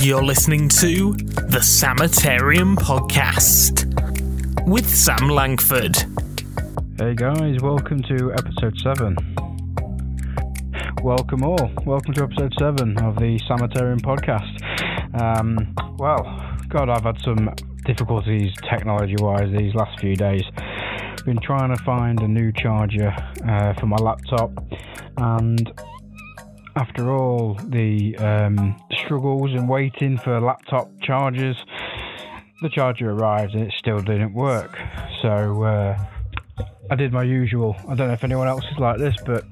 You're listening to the Samitarium Podcast with Sam Langford. Hey guys, welcome to episode 7. Welcome all. Welcome to episode 7 of the Samitarium Podcast. Um, well, God, I've had some difficulties technology wise these last few days. Been trying to find a new charger uh, for my laptop, and after all the um, struggles and waiting for laptop chargers, the charger arrived and it still didn't work. So uh, I did my usual. I don't know if anyone else is like this, but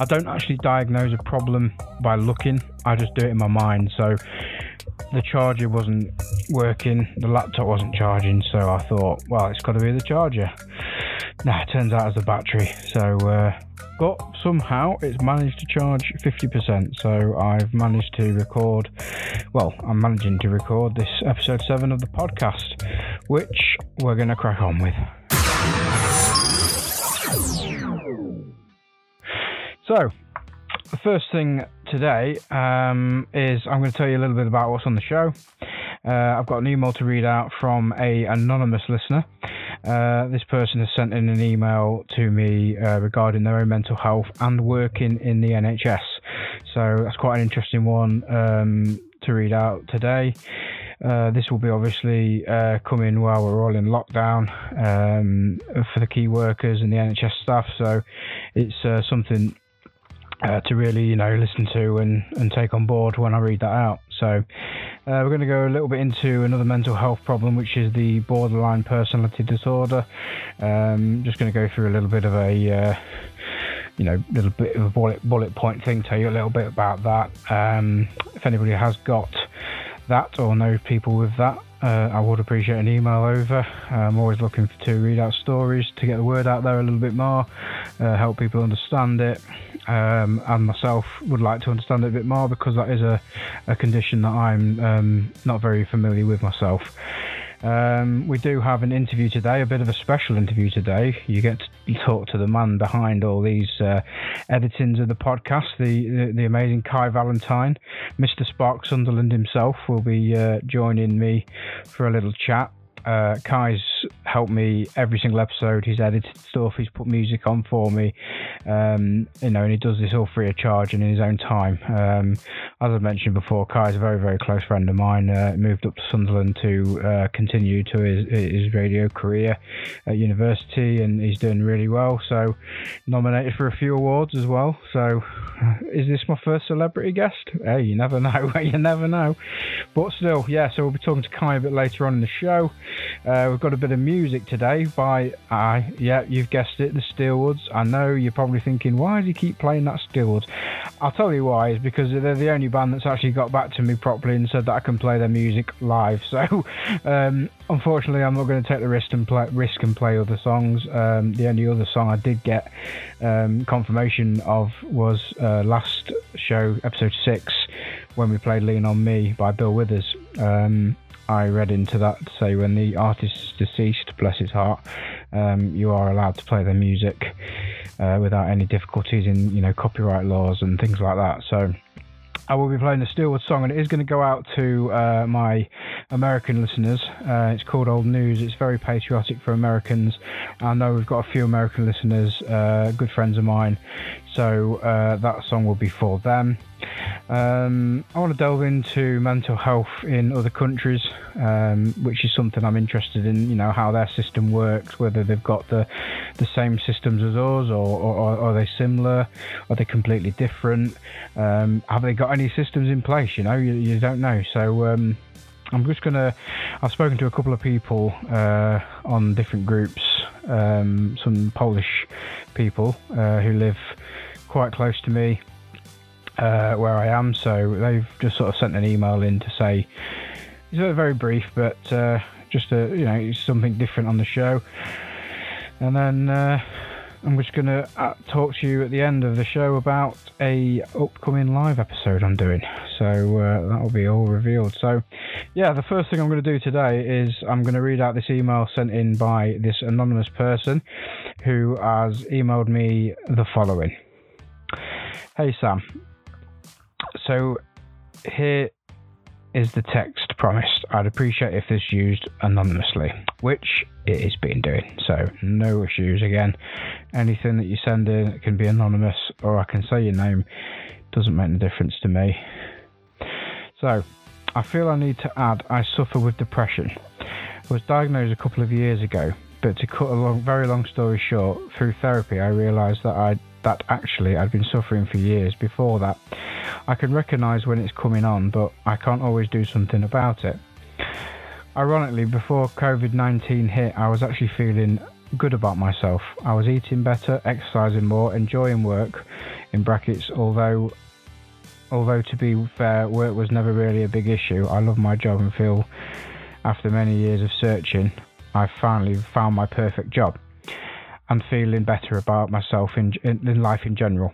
I don't actually diagnose a problem by looking. I just do it in my mind. So the charger wasn't working, the laptop wasn't charging, so I thought, well, it's got to be the charger. Nah, it turns out it's the battery. So, uh, but somehow it's managed to charge 50%. So I've managed to record, well, I'm managing to record this episode 7 of the podcast, which we're going to crack on with. So, the first thing today um, is I'm going to tell you a little bit about what's on the show. Uh, I've got an email to read out from a anonymous listener. Uh, this person has sent in an email to me uh, regarding their own mental health and working in the NHS. So that's quite an interesting one um, to read out today. Uh, this will be obviously uh, coming while we're all in lockdown um, for the key workers and the NHS staff. So it's uh, something uh, to really, you know, listen to and, and take on board when I read that out. So uh, we're going to go a little bit into another mental health problem, which is the borderline personality disorder. Um, just going to go through a little bit of a, uh, you know, little bit of a bullet bullet point thing, tell you a little bit about that. Um, if anybody has got that or know people with that, uh, I would appreciate an email over. I'm always looking to read out stories to get the word out there a little bit more, uh, help people understand it, um, and myself would like to understand it a bit more because that is a, a condition that I'm um, not very familiar with myself. Um, we do have an interview today, a bit of a special interview today. You get to talk to the man behind all these uh, editings of the podcast, the, the, the amazing Kai Valentine. Mr. Spark Sunderland himself will be uh, joining me for a little chat. Uh, Kai's helped me every single episode. He's edited stuff. He's put music on for me. Um, you know, and he does this all free of charge and in his own time. Um, as I mentioned before, Kai's a very, very close friend of mine. Uh, moved up to Sunderland to uh, continue to his, his radio career at university, and he's doing really well. So, nominated for a few awards as well. So, is this my first celebrity guest? Hey, you never know. you never know. But still, yeah. So we'll be talking to Kai a bit later on in the show. Uh, we've got a bit of music today by I. Yeah, you've guessed it, the Steelwoods. I know you're probably thinking, why does he keep playing that Steelwoods? I'll tell you why. Is because they're the only band that's actually got back to me properly and said that I can play their music live. So, um, unfortunately, I'm not going to take the risk and play risk and play other songs. Um, the only other song I did get um, confirmation of was uh, last show, episode six, when we played "Lean on Me" by Bill Withers. Um, I read into that to say when the artist is deceased, bless his heart, um, you are allowed to play their music uh, without any difficulties in you know copyright laws and things like that. So I will be playing the Steelwood song, and it is going to go out to uh, my American listeners. Uh, it's called Old News. It's very patriotic for Americans. I know we've got a few American listeners, uh, good friends of mine, so uh, that song will be for them. Um, I want to delve into mental health in other countries, um, which is something I'm interested in. You know how their system works, whether they've got the the same systems as us, or, or, or are they similar? Are they completely different? Um, have they got any systems in place? You know, you, you don't know. So um, I'm just gonna. I've spoken to a couple of people uh, on different groups, um, some Polish people uh, who live quite close to me uh, where I am. So they've just sort of sent an email in to say it's very, brief, but uh, just a, you know something different on the show. And then uh, I'm just going to uh, talk to you at the end of the show about a upcoming live episode I'm doing. So uh, that will be all revealed. So yeah, the first thing I'm going to do today is I'm going to read out this email sent in by this anonymous person who has emailed me the following. Hey Sam, so here is the text promised. I'd appreciate if this used anonymously, which it is being doing. So no issues again. Anything that you send in can be anonymous, or I can say your name. Doesn't make any difference to me. So I feel I need to add I suffer with depression. I was diagnosed a couple of years ago, but to cut a long, very long story short, through therapy I realised that I that actually I'd been suffering for years before that. I can recognise when it's coming on, but I can't always do something about it. Ironically, before COVID 19 hit, I was actually feeling good about myself. I was eating better, exercising more, enjoying work, in brackets, although although to be fair, work was never really a big issue. I love my job and feel after many years of searching, I finally found my perfect job and feeling better about myself in, in, in life in general.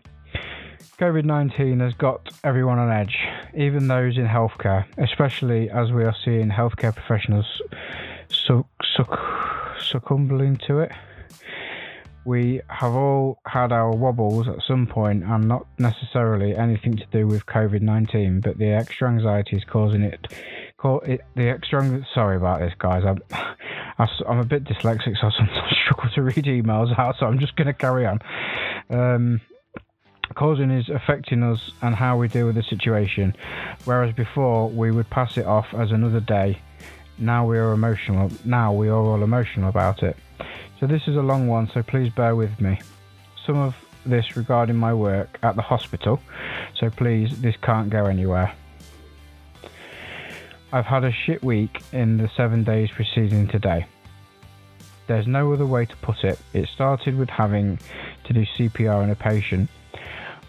COVID 19 has got everyone on edge, even those in healthcare, especially as we are seeing healthcare professionals suc- suc- succumbing to it. We have all had our wobbles at some point, and not necessarily anything to do with COVID 19, but the extra anxiety is causing it. It the extra. Sorry about this, guys. I'm, I'm a bit dyslexic, so I sometimes struggle to read emails out, so I'm just going to carry on. Um, causing is affecting us and how we deal with the situation. Whereas before we would pass it off as another day, now we are emotional. Now we are all emotional about it. So this is a long one, so please bear with me. Some of this regarding my work at the hospital, so please, this can't go anywhere. I've had a shit week in the seven days preceding today. There's no other way to put it. It started with having to do CPR on a patient.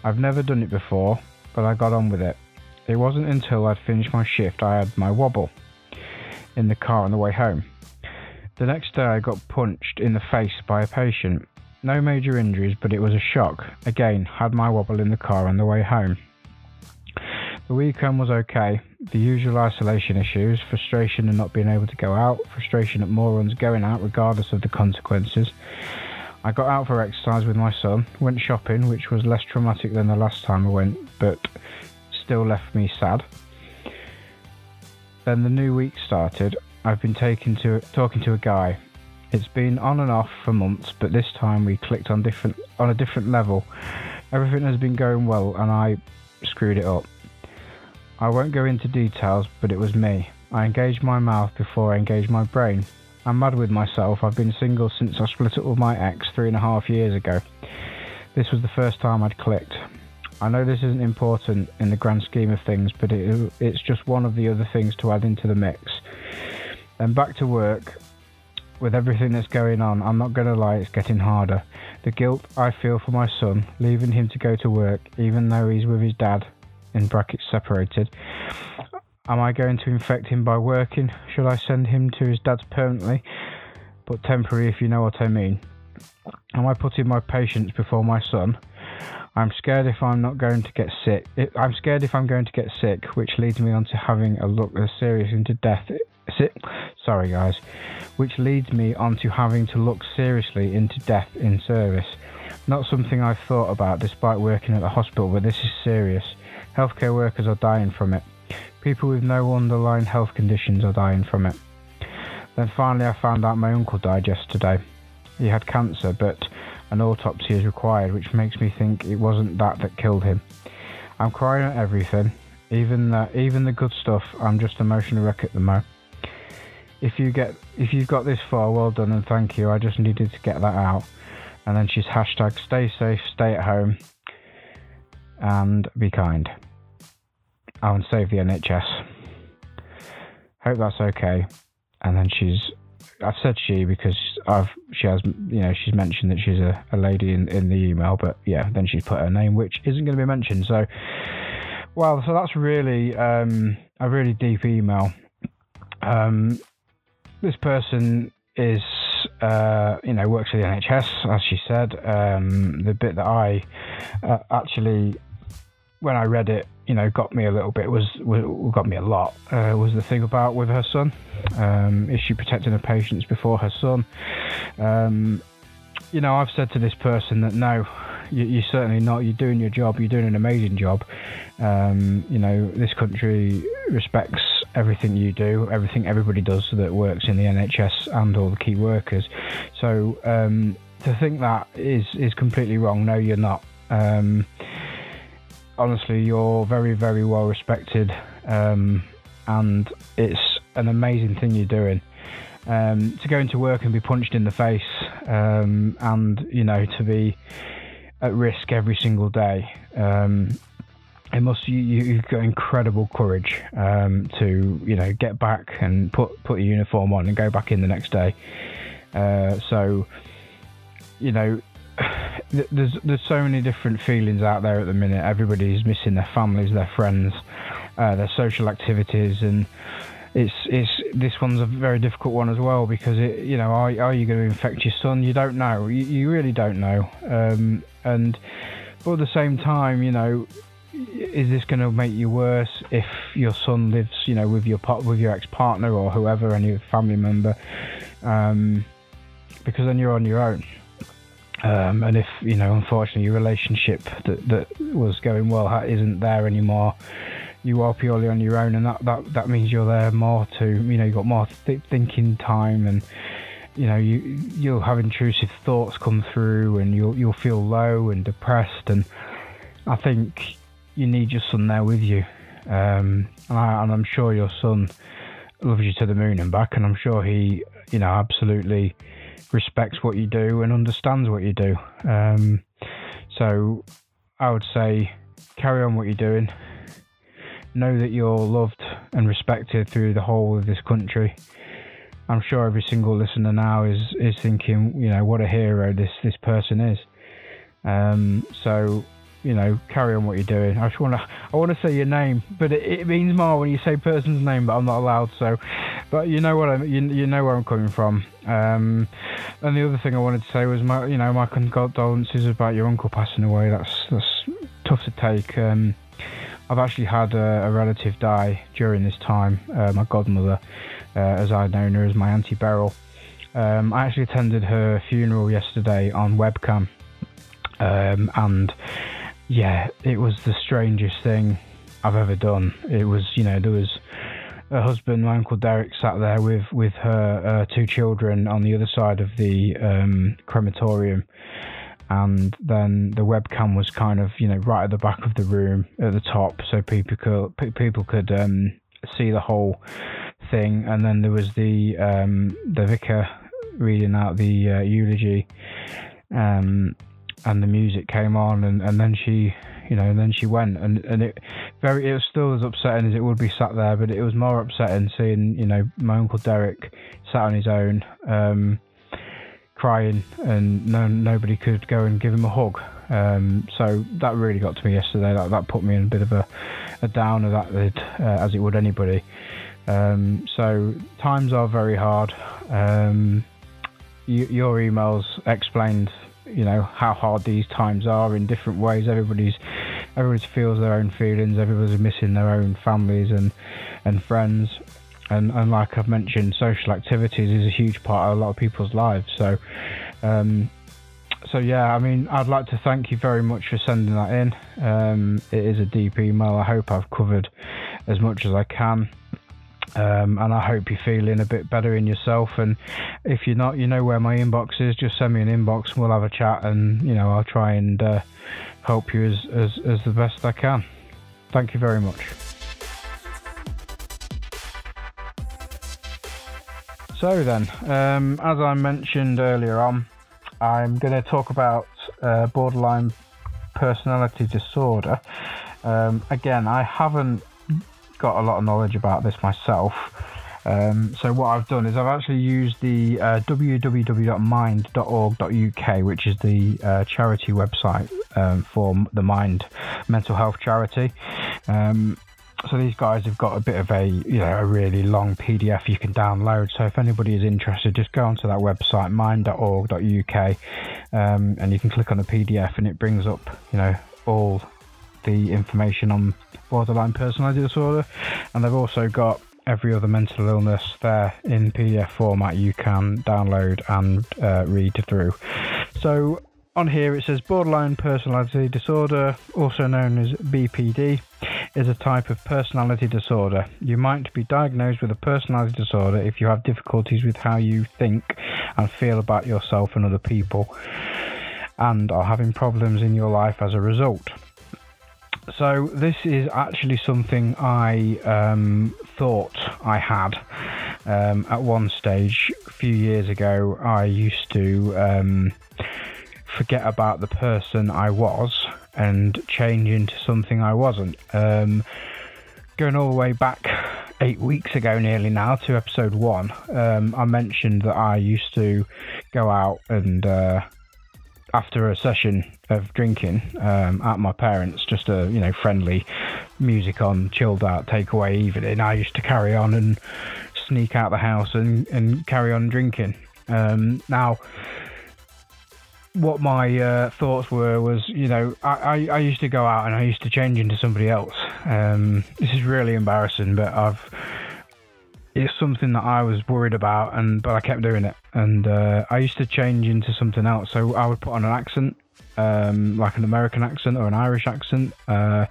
I've never done it before, but I got on with it. It wasn't until I'd finished my shift I had my wobble in the car on the way home. The next day I got punched in the face by a patient. No major injuries, but it was a shock. Again, had my wobble in the car on the way home. The weekend was okay. The usual isolation issues, frustration at not being able to go out, frustration at morons going out regardless of the consequences. I got out for exercise with my son, went shopping, which was less traumatic than the last time I went, but still left me sad. Then the new week started. I've been to talking to a guy. It's been on and off for months, but this time we clicked on different on a different level. Everything has been going well, and I screwed it up. I won't go into details, but it was me. I engaged my mouth before I engaged my brain. I'm mad with myself. I've been single since I split up with my ex three and a half years ago. This was the first time I'd clicked. I know this isn't important in the grand scheme of things, but it, it's just one of the other things to add into the mix. Then back to work. With everything that's going on, I'm not going to lie, it's getting harder. The guilt I feel for my son, leaving him to go to work, even though he's with his dad, in brackets separated. Am I going to infect him by working? Should I send him to his dad's permanently, but temporary if you know what I mean? Am I putting my patients before my son? I'm scared if I'm not going to get sick. I'm scared if I'm going to get sick, which leads me on to having a look as serious into death. Sorry, guys. Which leads me on to having to look seriously into death in service. Not something I've thought about despite working at the hospital, but this is serious. Healthcare workers are dying from it. People with no underlying health conditions are dying from it. Then finally, I found out my uncle died yesterday. He had cancer, but an autopsy is required, which makes me think it wasn't that that killed him. I'm crying at everything, even the even the good stuff. I'm just emotional wreck at the moment. If you get if you've got this far, well done and thank you. I just needed to get that out. And then she's hashtag stay safe, stay at home, and be kind. Oh, and save the NHS. Hope that's okay. And then she's, I've said she because I've she has you know she's mentioned that she's a, a lady in, in the email, but yeah, then she's put her name which isn't going to be mentioned. So, well, so that's really um, a really deep email. Um, this person is uh, you know works for the NHS, as she said. Um, the bit that I uh, actually when I read it, you know, got me a little bit was, was got me a lot. Uh, was the thing about with her son? Um, is she protecting her patients before her son? Um, you know, I've said to this person that no, You, are certainly not. You're doing your job. You're doing an amazing job. Um, you know, this country respects everything you do, everything everybody does that works in the NHS and all the key workers. So um, to think that is is completely wrong. No, you're not. Um, honestly, you're very, very well respected, um, and it's an amazing thing you're doing. Um, to go into work and be punched in the face, um, and you know to be at risk every single day. Um, it must you, you've got incredible courage um, to you know get back and put put a uniform on and go back in the next day. Uh, so you know there's there's so many different feelings out there at the minute. Everybody's missing their families, their friends, uh, their social activities, and it's it's this one's a very difficult one as well because it you know are, are you going to infect your son? You don't know. You, you really don't know. Um, and but at the same time, you know, is this going to make you worse if your son lives, you know, with your with your ex partner or whoever, any family member? Um, because then you're on your own. Um, and if you know, unfortunately, your relationship that that was going well isn't there anymore, you are purely on your own, and that that, that means you're there more to you know you've got more th- thinking time, and you know you you'll have intrusive thoughts come through, and you'll you'll feel low and depressed, and I think you need your son there with you, um, and, I, and I'm sure your son loves you to the moon and back, and I'm sure he you know absolutely respects what you do and understands what you do. Um, so I would say carry on what you're doing. Know that you're loved and respected through the whole of this country. I'm sure every single listener now is is thinking, you know, what a hero this this person is. Um, so you know, carry on what you're doing. I just want to, I want to say your name, but it, it, means more when you say person's name, but I'm not allowed. So, but you know what I, you, you know where I'm coming from. Um, and the other thing I wanted to say was my, you know, my condolences about your uncle passing away. That's that's tough to take. Um, I've actually had a, a, relative die during this time. Uh, my godmother, uh, as I'd known her as my auntie Beryl. Um, I actually attended her funeral yesterday on webcam, um, and yeah, it was the strangest thing I've ever done. It was, you know, there was her husband, my uncle Derek, sat there with with her uh, two children on the other side of the um, crematorium, and then the webcam was kind of, you know, right at the back of the room at the top, so people could people could um, see the whole thing, and then there was the um, the vicar reading out the uh, eulogy. Um, and the music came on, and, and then she, you know, and then she went, and, and it very it was still as upsetting as it would be sat there, but it was more upsetting seeing, you know, my uncle Derek sat on his own, um, crying, and no nobody could go and give him a hug. Um, so that really got to me yesterday. That that put me in a bit of a, a downer that did, uh, as it would anybody. Um, so times are very hard. Um, you, your emails explained you know how hard these times are in different ways. Everybody's everybody feels their own feelings. Everybody's missing their own families and and friends. And, and like I've mentioned, social activities is a huge part of a lot of people's lives. So, um, so yeah, I mean, I'd like to thank you very much for sending that in. Um, it is a deep email. I hope I've covered as much as I can. Um, and I hope you're feeling a bit better in yourself. And if you're not, you know where my inbox is. Just send me an inbox, and we'll have a chat. And you know, I'll try and uh, help you as, as as the best I can. Thank you very much. So then, um, as I mentioned earlier on, I'm going to talk about uh, borderline personality disorder. Um, again, I haven't got a lot of knowledge about this myself. Um, so what I've done is I've actually used the uh, www.mind.org.uk, which is the uh, charity website um, for the Mind mental health charity. Um, so these guys have got a bit of a you know a really long PDF you can download. So if anybody is interested, just go onto that website mind.org.uk, um, and you can click on the PDF, and it brings up you know all the information on borderline personality disorder, and they've also got every other mental illness there in PDF format you can download and uh, read through. So on here it says borderline personality disorder, also known as BPD, is a type of personality disorder. You might be diagnosed with a personality disorder if you have difficulties with how you think and feel about yourself and other people, and are having problems in your life as a result. So, this is actually something I um, thought I had um, at one stage a few years ago. I used to um, forget about the person I was and change into something I wasn't. Um, going all the way back eight weeks ago, nearly now, to episode one, um, I mentioned that I used to go out and uh, after a session of drinking um, at my parents, just a you know friendly music on, chilled out takeaway evening, I used to carry on and sneak out the house and, and carry on drinking. Um, now, what my uh, thoughts were was, you know, I, I, I, used to go out and I used to change into somebody else. Um, this is really embarrassing, but I've it's something that I was worried about, and but I kept doing it. And uh, I used to change into something else. So I would put on an accent, um, like an American accent or an Irish accent. Uh,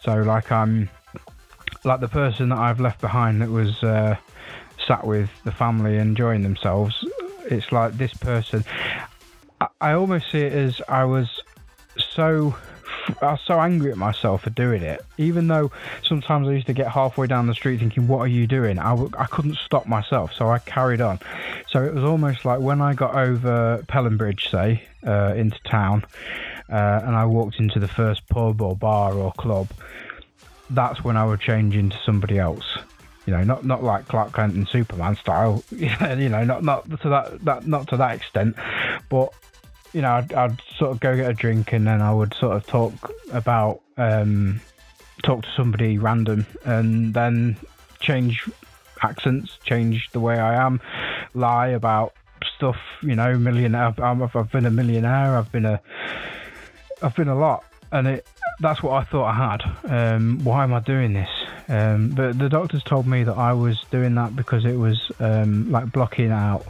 so like I'm like the person that I've left behind that was uh, sat with the family enjoying themselves. It's like this person. I, almost see it as I was so I was so angry at myself for doing it. Even though sometimes I used to get halfway down the street thinking, "What are you doing?" I w- I couldn't stop myself, so I carried on. So it was almost like when I got over Pelham Bridge, say, uh, into town, uh, and I walked into the first pub or bar or club. That's when I would change into somebody else. You know, not not like Clark Kent and Superman style. you know, not not to that that not to that extent, but you know, I'd, I'd, sort of go get a drink and then I would sort of talk about, um, talk to somebody random and then change accents, change the way I am, lie about stuff, you know, millionaire. I've, I've been a millionaire. I've been a, I've been a lot, and it. That's what I thought I had. Um, why am I doing this? Um, but the doctors told me that I was doing that because it was um, like blocking out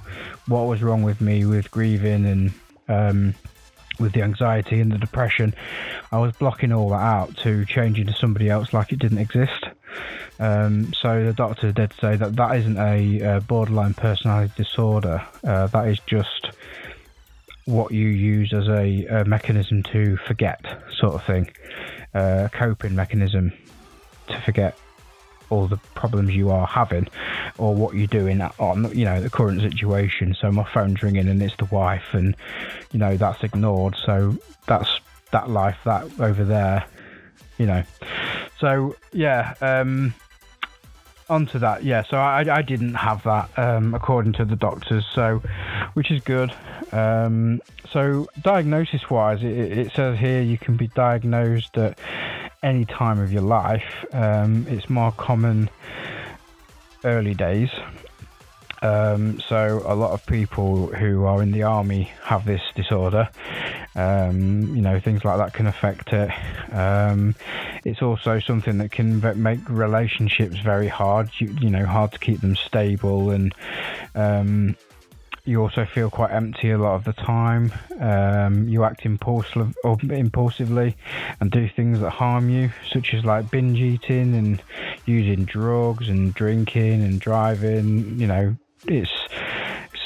what was wrong with me with grieving and um, with the anxiety and the depression, I was blocking all that out to change into somebody else like it didn't exist. Um, so the doctor did say that that isn't a, borderline personality disorder. Uh, that is just what you use as a, a, mechanism to forget, sort of thing, uh, a coping mechanism to forget all the problems you are having or what you're doing on you know the current situation. So my phone's ringing and it's the wife and you know that's ignored. So that's that life that over there you know. So yeah um onto that. Yeah so i i didn't have that um according to the doctors. So which is good. Um so diagnosis wise it, it says here you can be diagnosed at any time of your life. Um, it's more common early days. Um, so a lot of people who are in the army have this disorder. Um, you know, things like that can affect it. Um, it's also something that can make relationships very hard. You, you know, hard to keep them stable and um, you also feel quite empty a lot of the time. Um, you act impulsive impulsively and do things that harm you, such as like binge eating and using drugs and drinking and driving. You know, it's,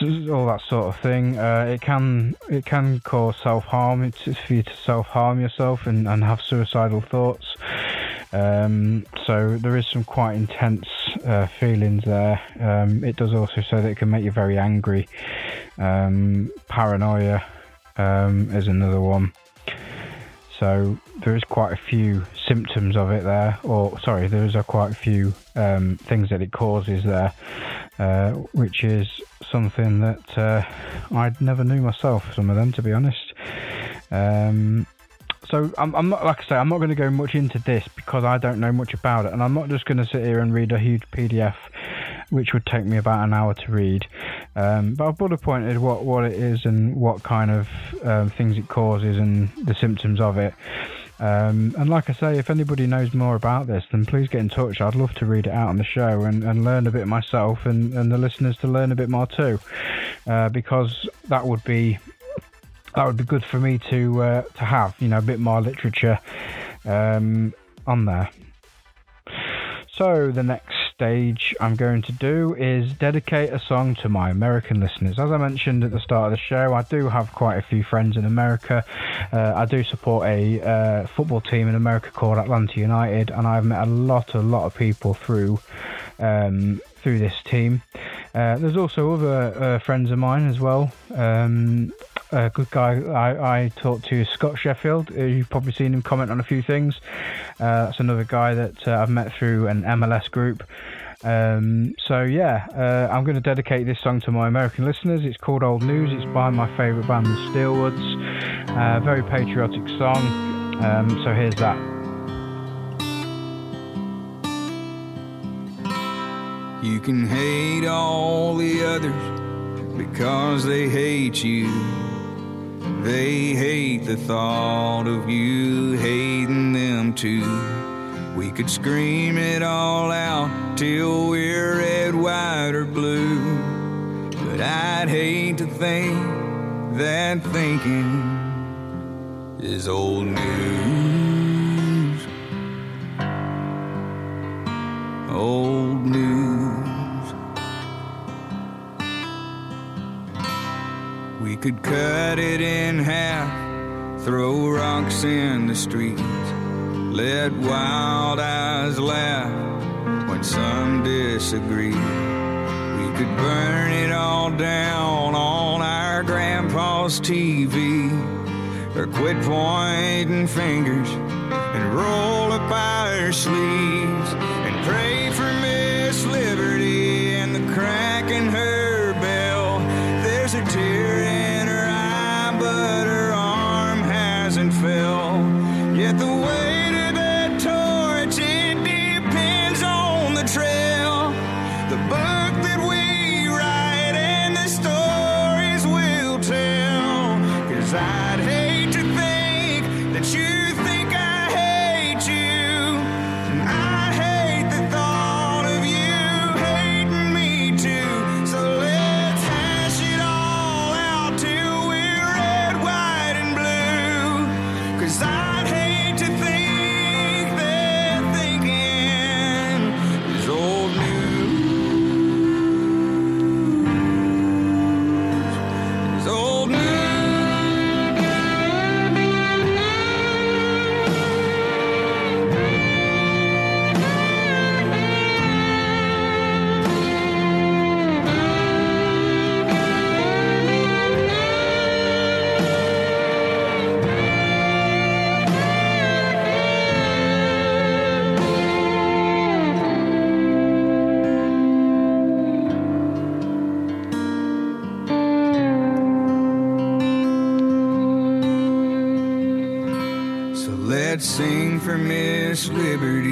it's all that sort of thing. Uh, it can it can cause self harm. It's, it's for you to self harm yourself and, and have suicidal thoughts. Um, so there is some quite intense uh, feelings there. Um, it does also say that it can make you very angry. Um, paranoia um, is another one. So there is quite a few symptoms of it there, or sorry, there is a quite a few um, things that it causes there, uh, which is something that uh, I never knew myself. Some of them, to be honest. Um, so I'm, I'm, not like I say I'm not going to go much into this because I don't know much about it, and I'm not just going to sit here and read a huge PDF, which would take me about an hour to read. Um, but I've bullet pointed what what it is and what kind of um, things it causes and the symptoms of it. Um, and like I say, if anybody knows more about this, then please get in touch. I'd love to read it out on the show and, and learn a bit myself and, and the listeners to learn a bit more too. Uh, because that would be that would be good for me to uh, to have. You know, a bit more literature um, on there. So the next stage I'm going to do is dedicate a song to my American listeners. As I mentioned at the start of the show, I do have quite a few friends in America. Uh, I do support a uh, football team in America called Atlanta United, and I've met a lot, a lot of people through um, through this team. Uh, there's also other uh, friends of mine as well. Um, a good guy I, I talked to Scott Sheffield. Uh, you've probably seen him comment on a few things. Uh, that's another guy that uh, I've met through an MLS group. Um, so yeah, uh, I'm going to dedicate this song to my American listeners. It's called Old News. It's by my favourite band, the Steelwoods. Uh, very patriotic song. Um, so here's that. You can hate all the others because they hate you. They hate the thought of you hating them too. We could scream it all out till we're red, white, or blue. But I'd hate to think that thinking is old news. Old news. Could cut it in half, throw rocks in the streets, let wild eyes laugh when some disagree. We could burn it all down on our grandpa's TV, or quit pointing fingers and roll up our sleeves Liberty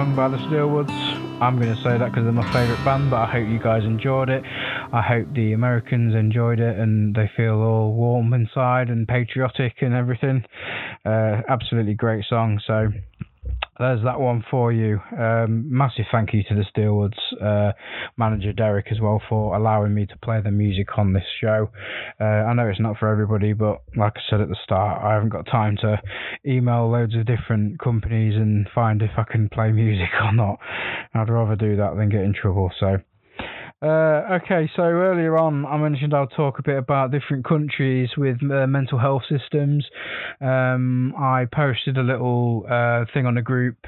song by the Steelwoods. I'm going to say that because they're my favourite band, but I hope you guys enjoyed it. I hope the Americans enjoyed it and they feel all warm inside and patriotic and everything. Uh, absolutely great song. So there's that one for you. Um, massive thank you to the Steelwoods. Uh, manager Derek as well for allowing me to play the music on this show. Uh, I know it's not for everybody, but like I said at the start, I haven't got time to email loads of different companies and find if I can play music or not. I'd rather do that than get in trouble. So. Uh, okay, so earlier on I mentioned I'll talk a bit about different countries with uh, mental health systems. Um, I posted a little uh, thing on a group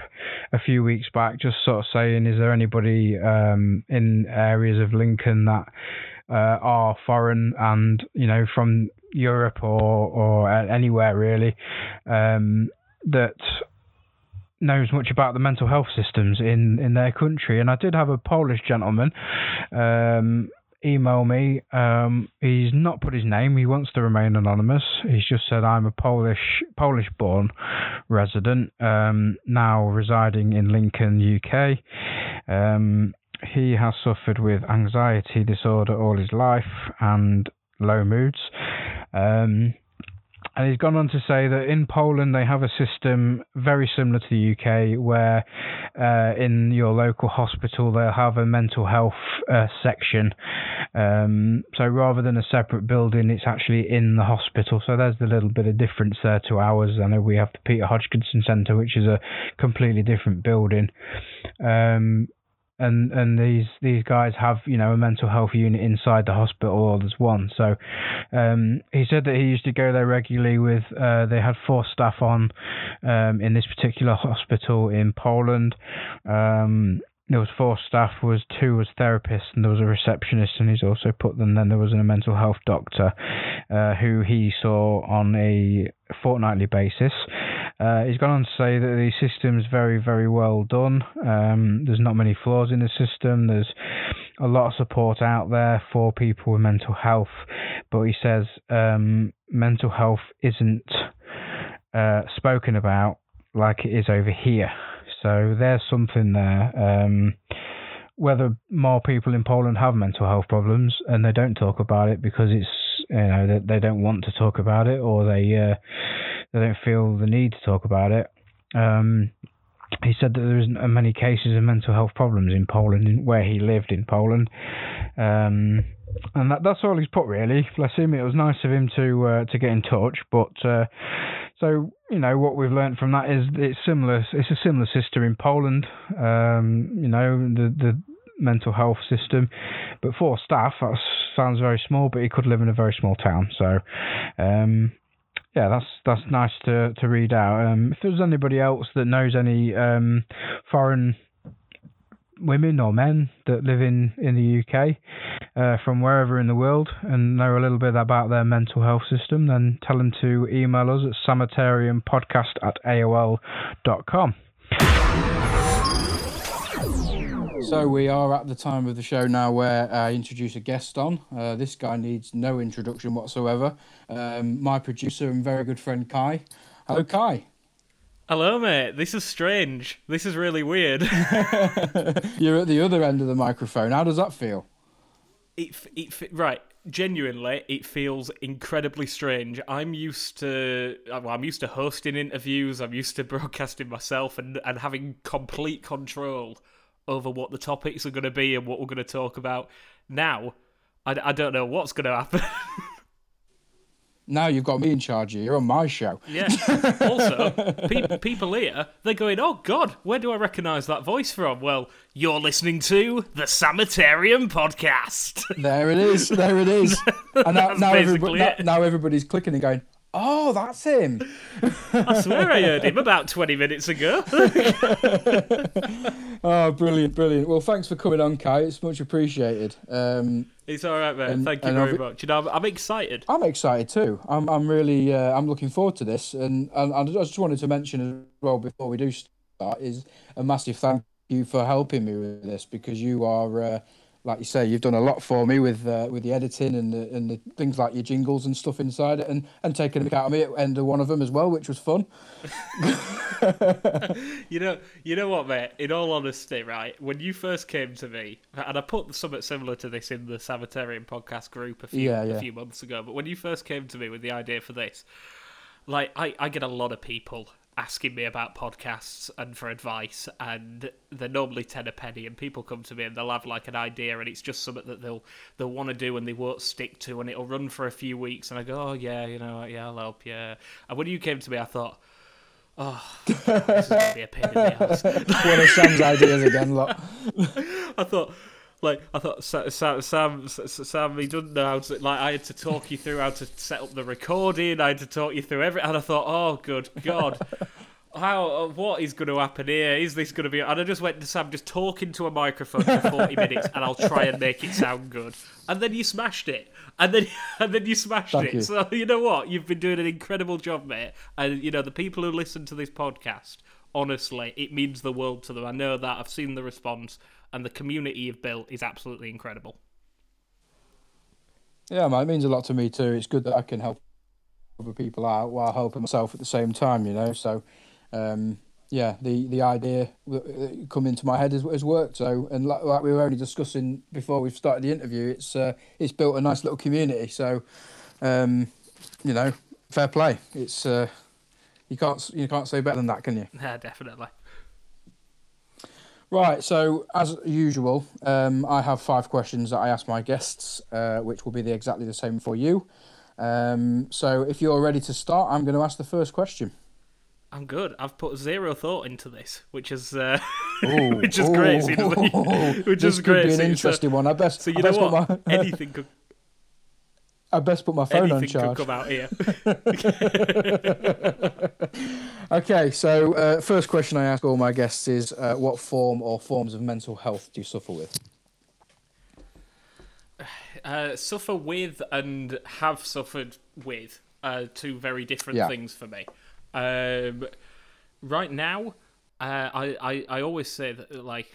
a few weeks back, just sort of saying, is there anybody um, in areas of Lincoln that uh, are foreign and you know from Europe or or anywhere really um, that knows much about the mental health systems in, in their country. And I did have a Polish gentleman um, email me. Um, he's not put his name. He wants to remain anonymous. He's just said I'm a Polish Polish born resident um, now residing in Lincoln, UK. Um, he has suffered with anxiety disorder all his life and low moods. Um, and he's gone on to say that in Poland they have a system very similar to the UK where uh, in your local hospital they'll have a mental health uh, section. Um, so rather than a separate building, it's actually in the hospital. So there's a little bit of difference there to ours. I know we have the Peter Hodgkinson Centre, which is a completely different building. Um, and and these these guys have you know a mental health unit inside the hospital there's one. So um, he said that he used to go there regularly with uh, they had four staff on um, in this particular hospital in Poland. Um, there was four staff was two was therapists and there was a receptionist and he's also put them then there was a mental health doctor uh, who he saw on a fortnightly basis uh, he's gone on to say that the system is very, very well done. Um, there's not many flaws in the system. There's a lot of support out there for people with mental health, but he says um, mental health isn't uh, spoken about like it is over here. So there's something there. Um, whether more people in Poland have mental health problems and they don't talk about it because it's you know they, they don't want to talk about it or they uh, they don't feel the need to talk about it. Um, he said that there isn't many cases of mental health problems in Poland, where he lived in Poland. Um, and that, that's all he's put really. Bless him. It was nice of him to uh, to get in touch, but uh, so you know what we've learned from that is it's similar. It's a similar system in Poland. Um, you know the the mental health system, but for staff that sounds very small, but he could live in a very small town. So um, yeah, that's that's nice to to read out. Um, if there's anybody else that knows any um, foreign women or men that live in in the UK uh, from wherever in the world and know a little bit about their mental health system, then tell them to email us at samitariumpodcast at aol.com. So we are at the time of the show now where I introduce a guest on. Uh, this guy needs no introduction whatsoever. Um, my producer and very good friend Kai. Hello, Kai. Hello, mate. This is strange. This is really weird. You're at the other end of the microphone. How does that feel? It, it, right. Genuinely, it feels incredibly strange. I'm used to, well, I'm used to hosting interviews. I'm used to broadcasting myself and, and having complete control over what the topics are going to be and what we're going to talk about. Now, I, I don't know what's going to happen. now you've got me in charge here. You're on my show. Yeah. Also, pe- people here, they're going, oh, God, where do I recognise that voice from? Well, you're listening to the Samitarium podcast. There it is. There it is. And now, now, everybody, now, now everybody's clicking and going, Oh, that's him. I swear I heard him about 20 minutes ago. oh, brilliant, brilliant. Well, thanks for coming on, Kai. It's much appreciated. Um, it's all right, man. And, Thank you very much. You know, I'm, I'm, excited. I'm excited too. I'm, I'm really, uh, I'm looking forward to this. And, and I just wanted to mention as well before we do start is a massive thank you for helping me with this because you are. Uh, like you say, you've done a lot for me with uh, with the editing and the, and the things like your jingles and stuff inside it, and and taking a mick out of me at the end of one of them as well, which was fun. you know, you know what, mate. In all honesty, right, when you first came to me, and I put something similar to this in the Samitarium podcast group a few yeah, yeah. a few months ago, but when you first came to me with the idea for this, like I, I get a lot of people asking me about podcasts and for advice, and they're normally ten a penny. And people come to me and they'll have like an idea, and it's just something that they'll they'll want to do and they won't stick to, and it'll run for a few weeks. And I go, oh yeah, you know, yeah, I'll help you. And when you came to me, I thought. Oh, this is gonna be a pain in the ass. One of Sam's ideas again, look. I thought, like, I thought Sam, Sam, Sam, he doesn't know how to. Like, I had to talk you through how to set up the recording. I had to talk you through everything, and I thought, oh, good God. How? uh, What is going to happen here? Is this going to be? And I just went to Sam, just talking to a microphone for forty minutes, and I'll try and make it sound good. And then you smashed it, and then and then you smashed Thank it. you. So you know what? You've been doing an incredible job, mate. And you know the people who listen to this podcast, honestly, it means the world to them. I know that. I've seen the response, and the community you've built is absolutely incredible. Yeah, man, it means a lot to me too. It's good that I can help other people out while helping myself at the same time, you know. So, um, yeah, the the idea that come into my head has, has worked. So, and like, like we were only discussing before we started the interview, it's uh, it's built a nice little community. So, um, you know, fair play. It's uh, you can't you can't say better than that, can you? Yeah, definitely. Right, so as usual, um, I have five questions that I ask my guests, uh, which will be the, exactly the same for you. Um, so if you're ready to start, I'm going to ask the first question. I'm good. I've put zero thought into this, which is uh, Ooh, which is great. ooh, Which this is could be an So- interesting one. I best, So I you know best put what? my, anything could I best put my phone on anything could charge. come out here. Okay, so uh, first question I ask all my guests is, uh, what form or forms of mental health do you suffer with? Uh, suffer with and have suffered with uh, two very different Yeah. things for me. Um, right now, uh, I, I I always say that like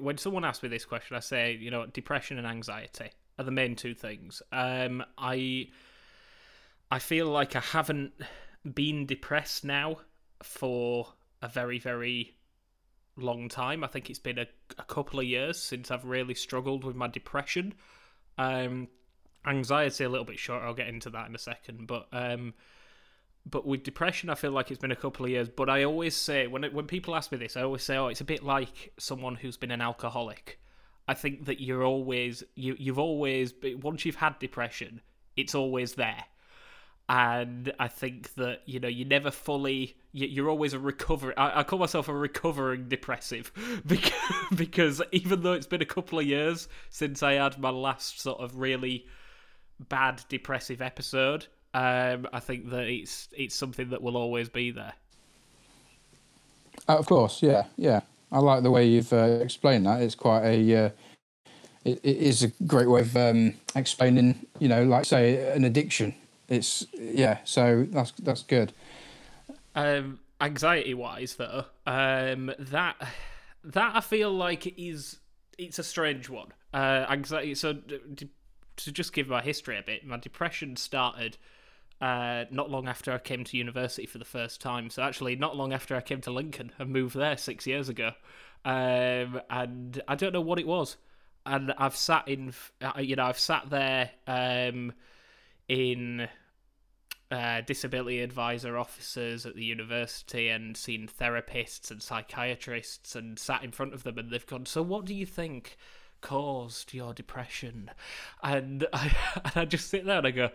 when someone asks me this question, I say you know depression and anxiety are the main two things. Um, I I feel like I haven't been depressed now for a very very long time. I think it's been a, a couple of years since I've really struggled with my depression. Um, anxiety a little bit short. I'll get into that in a second, but um, but with depression, I feel like it's been a couple of years. But I always say when it, when people ask me this, I always say, "Oh, it's a bit like someone who's been an alcoholic." I think that you're always you you've always once you've had depression, it's always there and I think that you know you never fully you- you're always a recover. I, I call myself a recovering depressive because because even though it's been a couple of years since I had my last sort of really bad depressive episode, um, I think that it's it's something that will always be there. Uh, of course, yeah, yeah. I like the way you've uh, explained that. It's quite a, uh, it, it is a great way of um, explaining, you know, like say an addiction. It's yeah, so that's that's good. Um, anxiety wise, though, um, that that I feel like is it's a strange one. Uh, anxiety. So to just give my history a bit, my depression started uh, not long after I came to university for the first time. So actually, not long after I came to Lincoln and moved there six years ago. Um, and I don't know what it was. And I've sat in, uh, you know, I've sat there um, in uh, disability advisor officers at the university and seen therapists and psychiatrists and sat in front of them and they've gone, So, what do you think caused your depression? And I, and I just sit there and I go,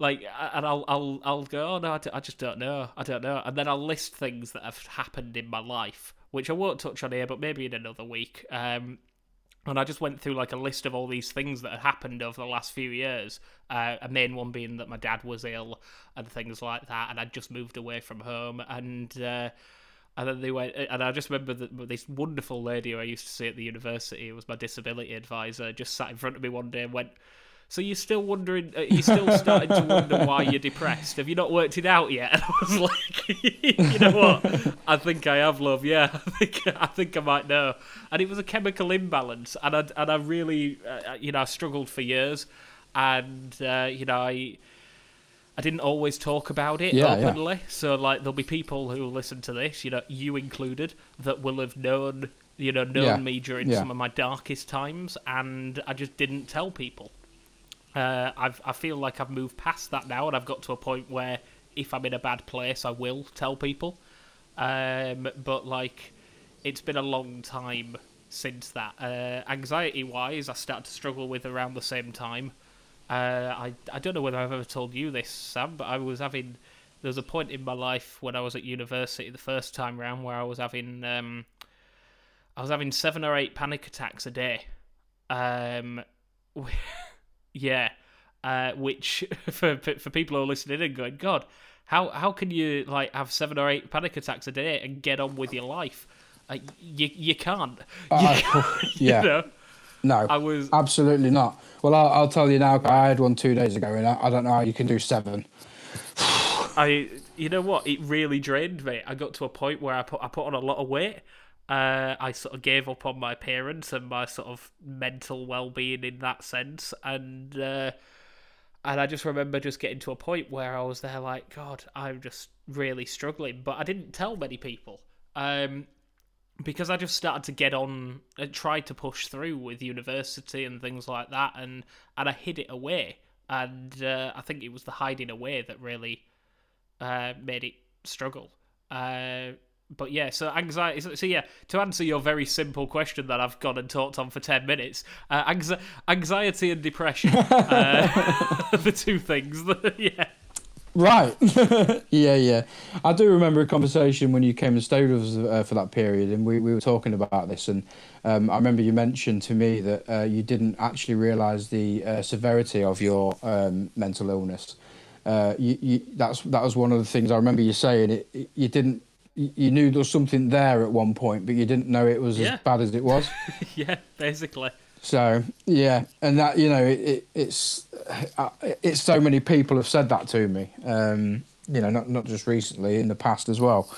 like, and I'll, I'll, I'll go, oh no, I, d- I just don't know, I don't know, and then I'll list things that have happened in my life, which I won't touch on here, but maybe in another week. Um, and I just went through like a list of all these things that had happened over the last few years. Uh, a main one being that my dad was ill and things like that, and I'd just moved away from home. And uh, and then they went, and I just remember that this wonderful lady who I used to see at the university, was my disability advisor, just sat in front of me one day and went. So you're still wondering? uh, You're still starting to wonder why you're depressed? Have you not worked it out yet? And I was like, you know what? I think I have, love. Yeah, I think I think I might know. And it was a chemical imbalance, and I and I really, uh, you know, I struggled for years, and uh, you know, I I didn't always talk about it Yeah, yeah. openly. So like, there'll be people who will listen to this, you know, you included, that will have known, you know, known Yeah, me during yeah. some of my darkest times, and I just didn't tell people. Uh, I've I feel like I've moved past that now, and I've got to a point where if I'm in a bad place, I will tell people. Um, but like, it's been a long time since that. Uh, anxiety wise, I started to struggle with around the same time. Uh, I I don't know whether I've ever told you this, Sam, but I was having there was a point in my life when I was at university the first time round where I was having um, I was having seven or eight panic attacks a day. Um, yeah, uh, which for for people who are listening and going, God, how how can you like have seven or eight panic attacks a day and get on with your life? Uh, you you can't. Uh, yeah. You know? No, I was absolutely not. Well, I'll, I'll tell you now. I had one two days ago, and I, I don't know how you can do seven. I, you know what? It really drained me. I got to a point where I put I put on a lot of weight. Uh, I sort of gave up on my parents and my sort of mental well being in that sense, and uh, and I just remember just getting to a point where I was there like, God, I'm just really struggling. But I didn't tell many people. Um, because I just started to get on and tried to push through with university and things like that, and and I hid it away, and uh, I think it was the hiding away that really uh, made it struggle. Uh, but yeah, so anxiety. So yeah, to answer your very simple question that I've gone and talked on for ten minutes, uh, anxi- anxiety and depression, uh, the two things. That, yeah. Right. yeah, yeah. I do remember a conversation when you came and stayed with us uh, for that period, and we, we were talking about this. And um, I remember you mentioned to me that uh, you didn't actually realise the uh, severity of your um, mental illness. Uh, you, you, that's that was one of the things I remember you saying. It, you didn't. You knew there was something there at one point, but you didn't know it was Yeah. as bad as it was. yeah, basically. So yeah, and that you know it, it, it's uh, it's so many people have said that to me. Um, you know, not not just recently, in the past as well.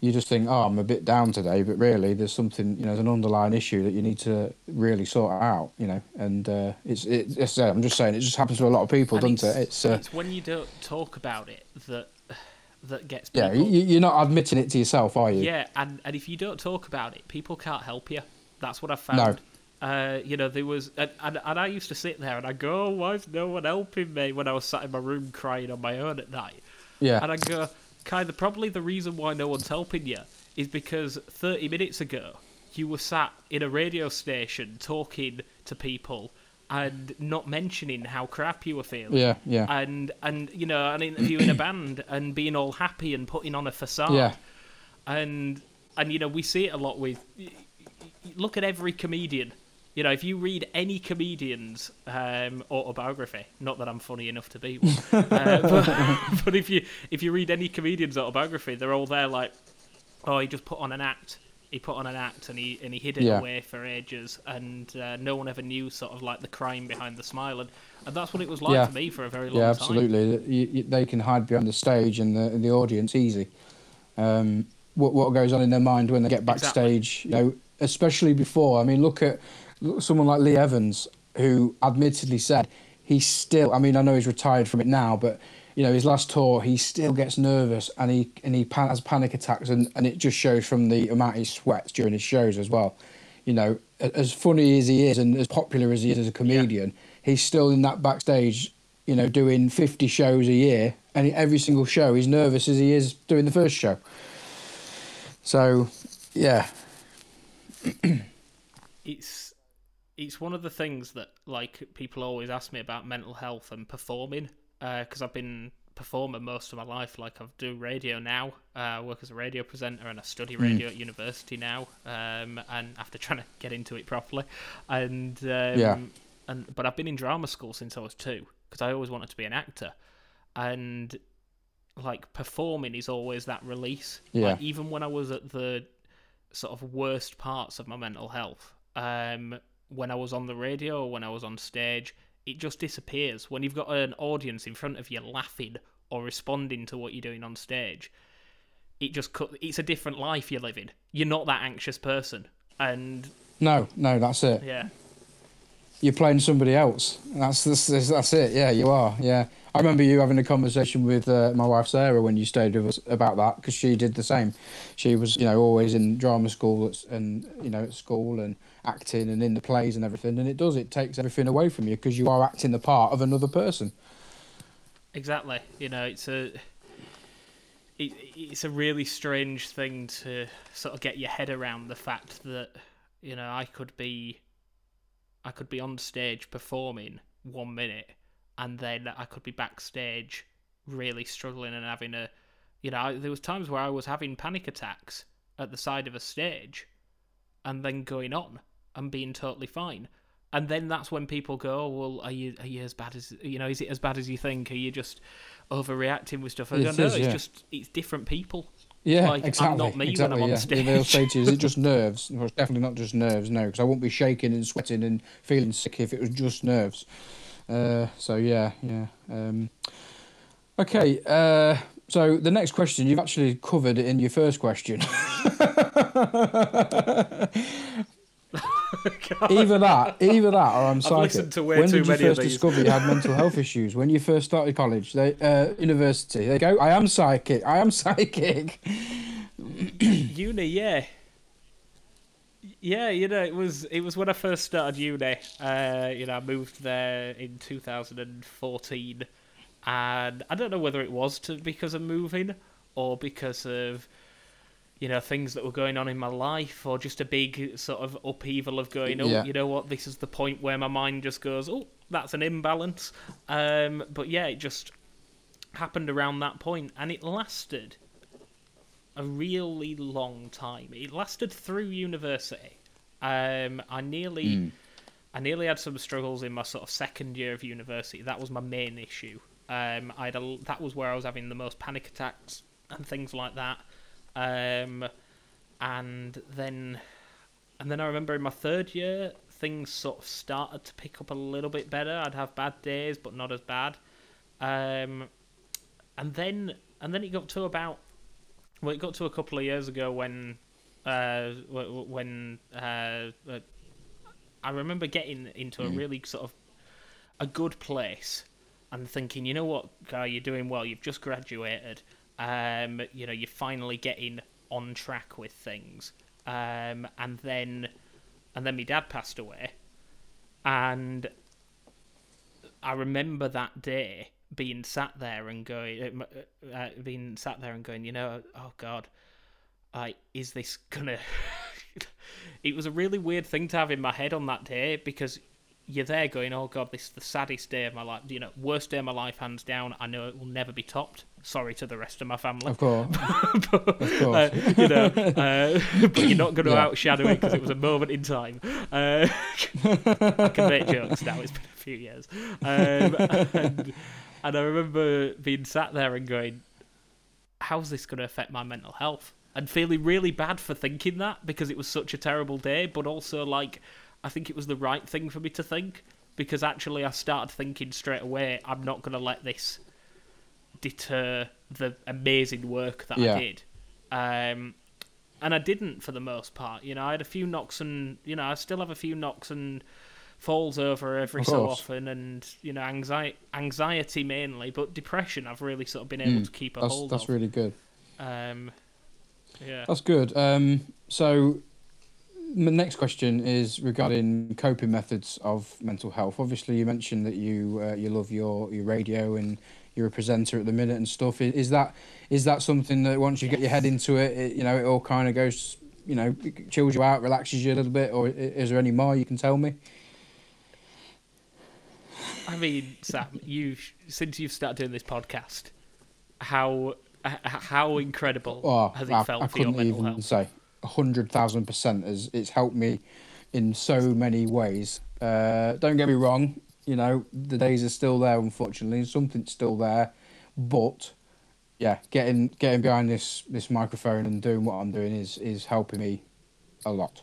You just think, oh, I'm a bit down today, but really, there's something, you know, there's an underlying issue that you need to really sort out, you know. And uh, it's, it, it's, I'm just saying, it just happens to a lot of people, And doesn't it? It's, uh, it's when you don't talk about it that that gets yeah, people. you, you're not admitting it to yourself, are you? Yeah, and, and if you don't talk about it, people can't help you. That's what I found. Uh, you know, there was, and, and, and I used to sit there and I go, oh, why is no one helping me when I was sat in my room crying on my own at night? Yeah. And I go, kind of, probably the reason why no one's helping you is because 30 minutes ago you were sat in a radio station talking to people and not mentioning how crap you were feeling Yeah, yeah. and and you know and interviewing a band and being all happy and putting on a facade Yeah. and and you know we see it a lot with look at every comedian you know if you read any comedian's um, autobiography not that i'm funny enough to be one uh, but, but if you if you read any comedian's autobiography they're all there like oh he just put on an act he put on an act and he and he hid it Yeah. away for ages and uh, no one ever knew sort of like the crime behind the smile and, and that's what it was like Yeah. for me for a very long Yeah, time absolutely. You, you, they can hide behind the stage and the and the audience easy. Um, what what goes on in their mind when they get Exactly. backstage, you know, especially before. I mean, look at look, someone like Lee Evans, who admittedly said he's still. I mean, I know he's retired from it now, but you know, his last tour, he still gets nervous and he and he pan, has panic attacks, and, and it just shows from the amount he sweats during his shows as well. You know, as funny as he is and as popular as he is as a comedian, he's still in that backstage, you know, doing 50 shows a year. And every single show, he's nervous as he is doing the first show. So, yeah. it's it's one of the things that like people always ask me about mental health and performing because I've been performer most of my life. Like I do radio now, uh, I work as a radio presenter and I study radio at university now. Um, and after trying to get into it properly, and um, Yeah. and but I've been in drama school since I was two because I always wanted to be an actor, and like performing is always that release. Yeah. Like, even when I was at the sort of worst parts of my mental health, um, when I was on the radio or when I was on stage, it just disappears. When you've got an audience in front of you laughing or responding to what you're doing on stage, it just cut. It's a different life you're living. You're not that anxious person, and No, no, that's it. yeah, You're playing somebody else. That's, that's, that's it. Yeah, you are. Yeah. I remember you having a conversation with uh, my wife Sarah when you stayed with us about that because she did the same. She was, you know, always in drama school and you know at school and acting and in the plays and everything. And it does. It takes everything away from you because you are acting the part of another person. exactly. You know, it's a it, it's a really strange thing to sort of get your head around the fact that you know I could be I could be on stage performing one minute and then I could be backstage really struggling and having a you know there was times where I was having panic attacks at the side of a stage and then going on and being totally fine and then that's when people go, oh, "Well, are you are you as bad as you know? Is it as bad as you think? Are you just overreacting with stuff?" I go, "No, is, it's yeah. just it's different people." Yeah, Like, I'm exactly. not me when exactly, I'm on yeah. stage. They'll say to you, "Is it just nerves?" Well, it's definitely not just nerves, no, because I wouldn't be shaking and sweating and feeling sick if it was just nerves. Uh, so yeah, yeah. Um, okay, uh, so the next question you've actually covered in your first question. either that, either that, or I'm psychic. listened to way when too did you many first discover you had mental health issues? When you first started college, they, uh, university. they go. I am psychic. I am psychic. uni, yeah. Yeah, you know, it was it was when I first started uni. Uh, you know, I moved there in 2014, and I don't know whether it was to because of moving or because of you know things that were going on in my life or just a big sort of upheaval of going oh Yeah. you know what this is the point where my mind just goes oh that's an imbalance um but yeah it just happened around that point and it lasted a really long time. It lasted through university. Um, I nearly, I nearly had some struggles in my sort of second year of university. That was my main issue. Um, I had a, that was where I was having the most panic attacks and things like that. Um, and then, and then I remember in my third year, things sort of started to pick up a little bit better. I'd have bad days, but not as bad. Um, and then, and then it got to about well, it got to a couple of years ago when, uh, when uh, uh, I remember getting into a really sort of a good place and thinking, you know what, guy, you're doing well. You've just graduated. Um, you know, you're finally getting on track with things. Um, and then, and then my dad passed away, and I remember that day being sat there and going, uh, uh, being sat there and going, you know, oh God, I is this gonna? it was a really weird thing to have in my head on that day because you're there going, oh God, this is the saddest day of my life. You know, worst day of my life, hands down. I know it will never be topped. Sorry to the rest of my family. Of course. but, Of course. uh, you know, uh, but you're not going to Yeah. outshadow it because it was a moment in time. Uh, I can make jokes now. It's been a few years, um, and, and I remember being sat there and going, "How's this going to affect my mental health?" And feeling really bad for thinking that because it was such a terrible day, but also like I think it was the right thing for me to think because actually I started thinking straight away, I'm not going to let this deter the amazing work that Yeah. I did. Um, and I didn't for the most part. You know, I had a few knocks and you know, I still have a few knocks and falls over every Of so course. often, and you know, anxiety, anxiety mainly, but depression I've really sort of been able to keep a Mm. That's hold that's of. really good. Um, yeah. That's good. Um, so, my next question is regarding coping methods of mental health. Obviously, you mentioned that you uh, you love your, your radio and you're a presenter at the minute and stuff. I- Is that is that something that once you get your head into it, it you know, it all kind of goes, you know, it chills you out, relaxes you a little bit, or is there any more you can tell me? I mean, Sam, you since you've started doing this podcast, how how incredible Oh, has I, it felt I for your mental health? say hundred thousand percent. As it's helped me in so many ways. Uh, don't get me wrong. You know the days are still there, unfortunately. and Something's still there, but yeah, getting getting behind this this microphone and doing what I'm doing is is helping me a lot.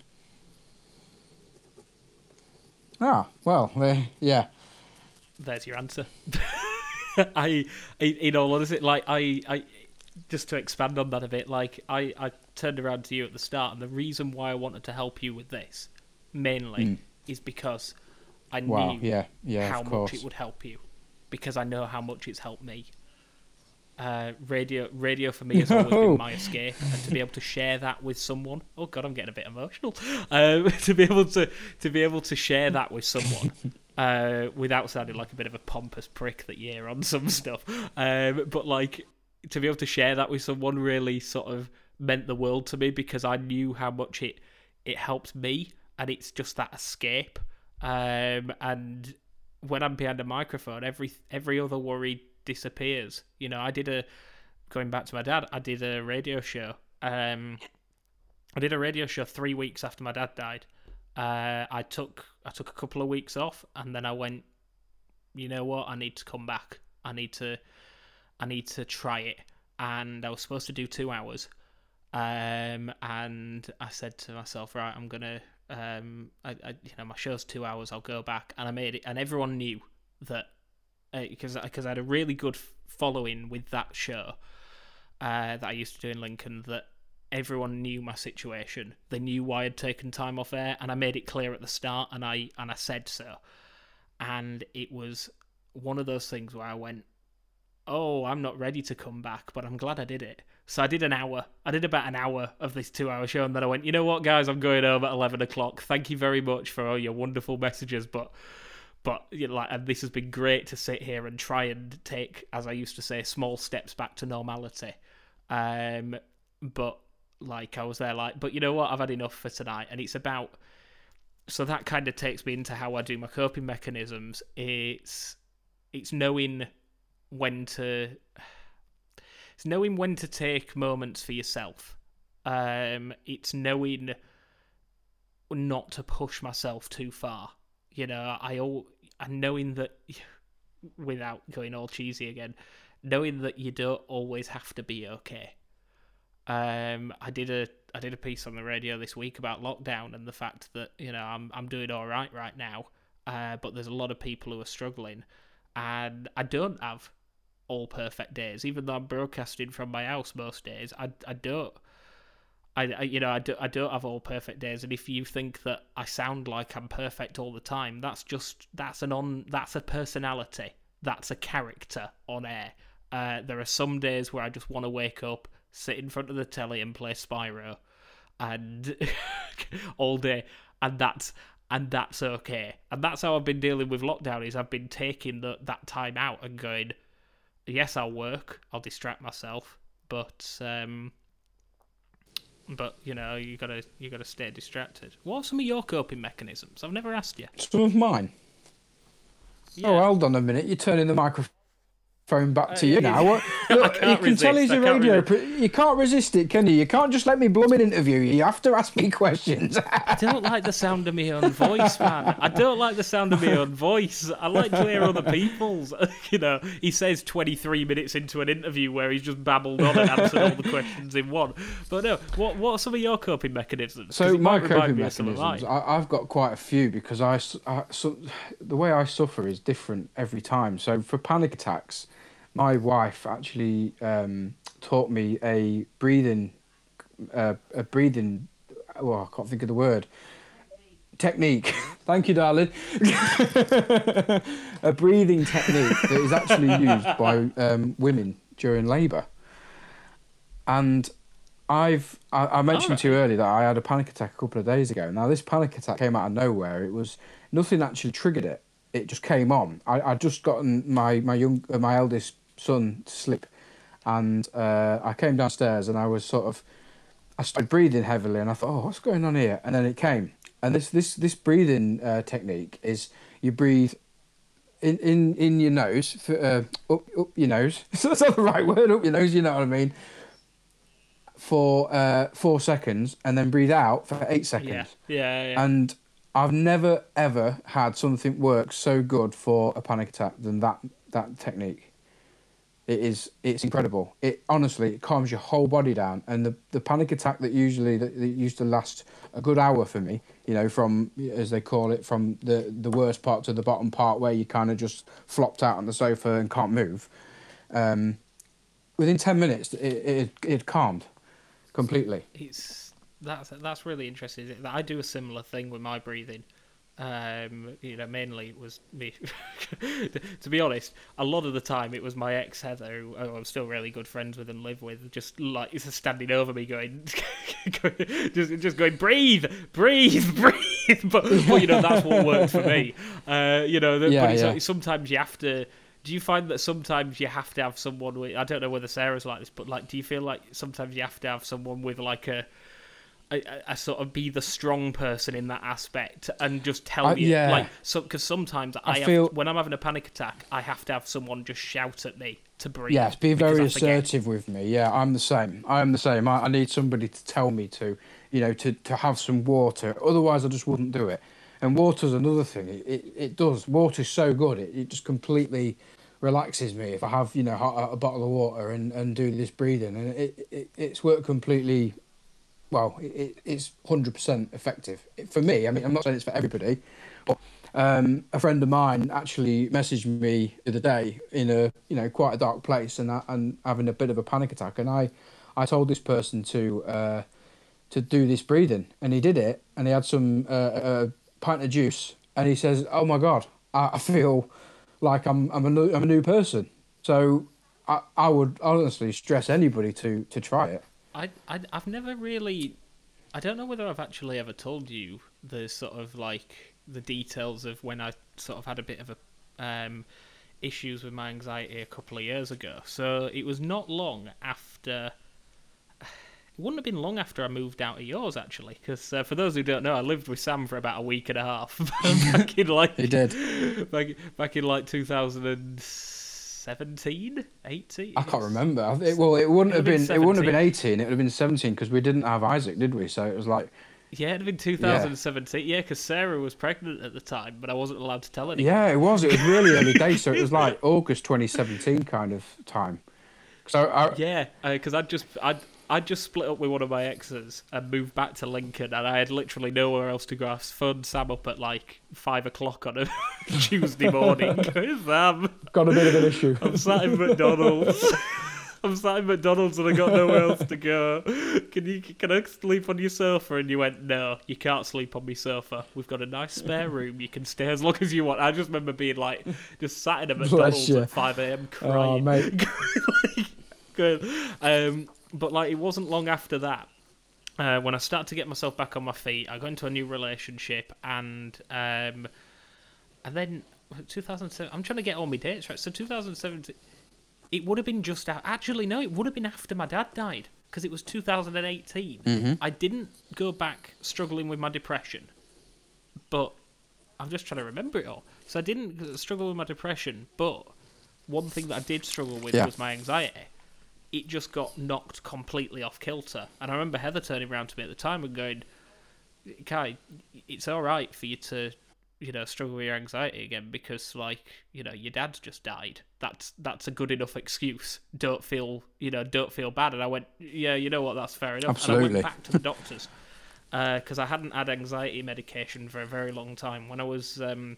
Ah, well, uh, yeah. There's your answer. I, in all honesty, like I, I, just to expand on that a bit, like I, I turned around to you at the start, and the reason why I wanted to help you with this, mainly, is because I. Wow, knew yeah, yeah, how much course. it would help you, because I know how much it's helped me. Uh, radio, radio for me has always been my escape, and to be able to share that with someone. Oh God, I'm getting a bit emotional. Um, to be able to to be able to share that with someone, uh, without sounding like a bit of a pompous prick that year on some stuff. Um, but like, to be able to share that with someone really sort of meant the world to me because I knew how much it it helped me, and it's just that escape. Um, and when I'm behind a microphone, every every other worry disappears. You know, I did a going back to my dad. I did a radio show. Um, I did a radio show three weeks after my dad died. Uh, I took I took a couple of weeks off, and then I went. You know what? I need to come back. I need to. I need to try it. And I was supposed to do two hours. Um, and I said to myself, right, I'm gonna. Um, I, I, you know, my show's two hours. I'll go back, and I made it. And everyone knew that because uh, because I had a really good following with that show uh, that I used to do in Lincoln. That everyone knew my situation. They knew why I'd taken time off air, and I made it clear at the start, and I and I said so. And it was one of those things where I went, "Oh, I'm not ready to come back, but I'm glad I did it." So I did an hour. I did about an hour of this two-hour show, and then I went, "You know what, guys? I'm going home at eleven o'clock. Thank you very much for all your wonderful messages, but." But you know, like, and this has been great to sit here and try and take, as I used to say, small steps back to normality. Um, but like I was there like, but you know what? I've had enough for tonight, and it's about. So that kind of takes me into how I do my coping mechanisms. It's it's knowing when to it's knowing when to take moments for yourself. Um, it's knowing not to push myself too far. You know, I all and knowing that without going all cheesy again, knowing that you don't always have to be okay. Um, I did a I did a piece on the radio this week about lockdown and the fact that you know I'm I'm doing all right right now, uh, but there's a lot of people who are struggling, and I don't have all perfect days. Even though I'm broadcasting from my house most days, I I don't. I, I, you know I, do, I don't have all perfect days. And if you think that I sound like I'm perfect all the time that's just that's an on that's a personality. That's a character on air. Uh, there are some days where I just want to wake up sit in front of the telly and play Spyro and all day. And that's and that's okay. And that's how I've been dealing with lockdown is I've been taking the, that time out and going yes I'll work I'll distract myself but um but you know you gotta you gotta stay distracted. What are some of your coping mechanisms? I've never asked you. Some of mine. Yeah. Oh, hold on a minute. You're turning the microphone back to Uh, you it- now. What- Look, you can tell resist, he's I a can't radio. resist. You can't resist it, can you? You can't just let me blooming interview you. You have to ask me questions. I don't like the sound of my own voice, man. I don't like the sound of my own voice. I like to hear other people's. You know, he says 23 minutes into an interview where he's just babbled on and answered all the questions in one. But no, what what are some of your coping mechanisms? So my coping me of some of mechanisms. I, I've got quite a few because I, I- so, the way I suffer is different every time. So for panic attacks, my wife actually um, taught me a breathing, uh, a breathing. Well, I can't think of the word. Technique. Thank you, darling. a breathing technique that is actually used by um, women during labour. And I've I, I mentioned to you earlier that I had a panic attack a couple of days ago. Now this panic attack came out of nowhere. It was nothing actually triggered it. It just came on. I I just gotten my my young uh, my eldest son to sleep, and uh, I came downstairs and I was sort of I started breathing heavily and I thought, oh, what's going on here? And then it came. And this this this breathing uh, technique is you breathe in in in your nose for, uh, up up your nose. So that's not the right word. Up your nose. You know what I mean. For uh, four seconds and then breathe out for eight seconds. yeah, yeah, yeah. And I've never ever had something work so good for a panic attack than that that technique. It is it's incredible. It honestly it calms your whole body down. And the, the panic attack that usually that, that used to last a good hour for me, you know, from as they call it, from the the worst part to the bottom part where you kind of just flopped out on the sofa and can't move. Um, within ten minutes, it it it calmed completely. it's that's that's really interesting. I do a similar thing with my breathing. Um, you know, mainly it was me. to be honest, a lot of the time it was my ex Heather, who I'm still really good friends with and live with, just like just standing over me, going, just just going, breathe, breathe, breathe. But, but you know that's what worked for me. Uh, you know, that- Yeah, but it's yeah. like sometimes you have to do you find that sometimes you have to have someone with? I don't know whether Sarah's like this, but like, do you feel like sometimes you have to have someone with like a a, a sort of be the strong person in that aspect and just tell Uh, you yeah. like so because sometimes I, have, feel- when I'm having a panic attack I have to have someone just shout at me to breathe. Yes, be very assertive with me. Yeah, I'm the same. I'm the same. I, I need somebody to tell me to, you know, to, to have some water. Otherwise, I just wouldn't do it. And water's another thing. It, it, it does. Water's so good. It, it just completely relaxes me if I have, you know, a, a bottle of water and, and do this breathing. And it, it it's worked completely. Well, it, it, it's hundred percent effective for me. I mean, I'm not saying it's for everybody, but um, a friend of mine actually messaged me the other day in a you know quite a dark place and and having a bit of a panic attack, and I I told this person to uh, to do this breathing, and he did it, and he had some uh, a pint of juice, and he says, "Oh my god, I, I feel like I'm I'm a new, I'm a new person." So I I would honestly stress anybody to to try it. I, I I've never really I don't know whether I've actually ever told you the sort of like the details of when I sort of had a bit of a um issues with my anxiety a couple of years ago. So it was not long after it wouldn't have been long after I moved out of yours actually, because uh, for those who don't know, I lived with Sam for about a week and a half back in like He did. back back in like 2017, 18. I can't remember. I well, it wouldn't have It'd been. have It been wouldn't have been eighteen. It would have been seventeen because we didn't have Isaac, did we? So it was like, Yeah, it'd have been 2017. Yeah, because Sarah was pregnant at the time, but I wasn't allowed to tell anyone. yeah, it was. It was really early days. So it was like August twenty seventeen kind of time. So I, Yeah, uh, because I'd just I'd I'd just split up with one of my exes and moved back to Lincoln, and I had literally nowhere else to go. I phoned Sam up at like five o'clock on a Tuesday morning. Sam, got a bit of an issue. I'm sat in McDonald's. I'm sat in McDonald's and I got nowhere else to go. Can you can I sleep on your sofa? And you went, no, you can't sleep on my sofa. We've got a nice spare room. You can stay as long as you want. I just remember being like, just sat in a McDonald's at 5 a.m. crying. Oh, mate. like, good. Um, but like, it wasn't long after that. Uh, when I started to get myself back on my feet, I got into a new relationship, and um, and then 2007. I'm trying to get all my dates right. So 2017. It would have been just out. Actually, no, it would have been after my dad died because it was 2018. I didn't go back struggling with my depression, but I'm just trying to remember it all. So I didn't struggle with my depression, but one thing that I did struggle with Yeah. was my anxiety. It just got knocked completely off kilter. And I remember Heather turning around to me at the time and going, Kai, it's all right for you to, you know, struggle with your anxiety again because, like, you know, your dad's just died. That's that's a good enough excuse. Don't feel, you know, don't feel bad. And I went, yeah, you know what, that's fair enough. And I Absolutely. went back to the doctors because I hadn't had anxiety medication for a very long time. When I was um,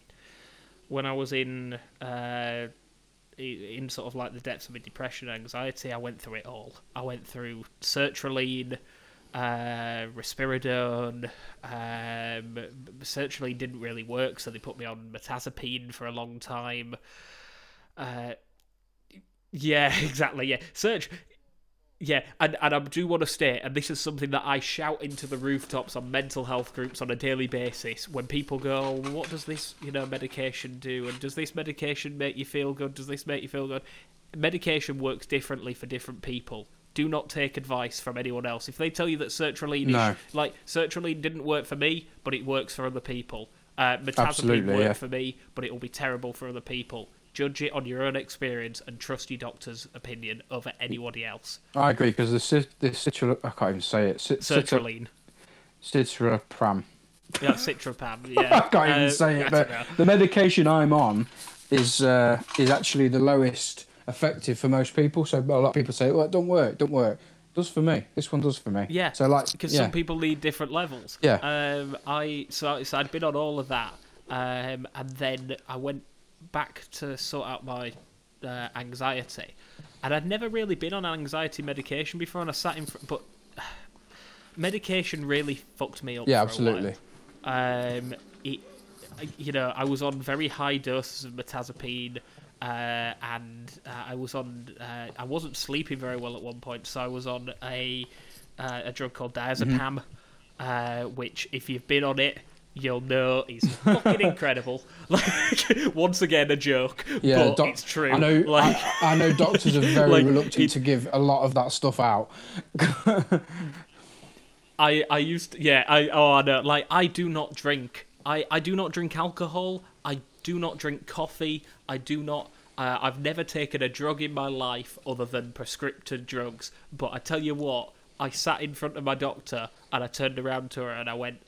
when I was in uh, in sort of like the depths of my depression and anxiety, I went through it all. I went through sertraline, uh, risperidone. Um, sertraline didn't really work, so they put me on mirtazapine for a long time. Uh, yeah, exactly. Yeah, search. Yeah, and, and I do want to state, and this is something that I shout into the rooftops on mental health groups on a daily basis. When people go, oh, "What does this, you know, medication do?" and "Does this medication make you feel good?" "Does this make you feel good?" Medication works differently for different people. Do not take advice from anyone else. If they tell you that sertraline, No. is, like sertraline didn't work for me, but it works for other people. Uh, mirtazapine worked yeah. for me, but it will be terrible for other people. Judge it on your own experience and trust your doctor's opinion over anybody else. I agree because the cit- the citra, I can't even say it. Cit- Sertraline. citrapram. Yeah, Citrapam. Yeah. I can't even Uh, say it. But the medication I'm on is uh, is actually the lowest effective for most people. So a lot of people say, "Well, it don't work, don't work." It does for me. This one does for me. Yeah, So like, because yeah. some people need different levels. Yeah. Um, I so, so I'd been on all of that, um, and then I went back to sort out my uh, anxiety, and I'd never really been on anxiety medication before, and I sat in, fr- but medication really fucked me up. Yeah, for a while. absolutely. Um, it, you know, I was on very high doses of mirtazapine, uh, and uh, I was on. Uh, I wasn't sleeping very well at one point, so I was on a uh, a drug called diazepam, uh, which, if you've been on it, you'll know he's fucking incredible. Like once again, a joke, Yeah, but doc- it's true. I know. like, I, I know doctors are very Like, reluctant it- to give a lot of that stuff out. I I used to, yeah I oh I know like I do not drink I I do not drink alcohol I do not drink coffee I do not uh, I've never taken a drug in my life other than prescriptive drugs but I tell you what I sat in front of my doctor and I turned around to her and I went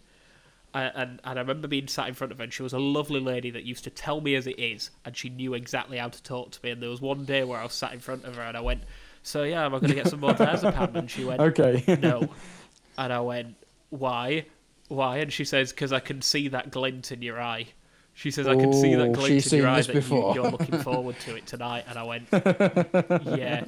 and and I remember being sat in front of her and she was a lovely lady that used to tell me as it is and she knew exactly how to talk to me and there was one day where I was sat in front of her and I went so yeah am I going to get some more diazepam and she went Okay. no. And I went, why? Why? And she says, because I can see that glint in your eye. She says, I can see that Oh, glint in your eye that. You, you're looking forward to it tonight. And I went, yeah.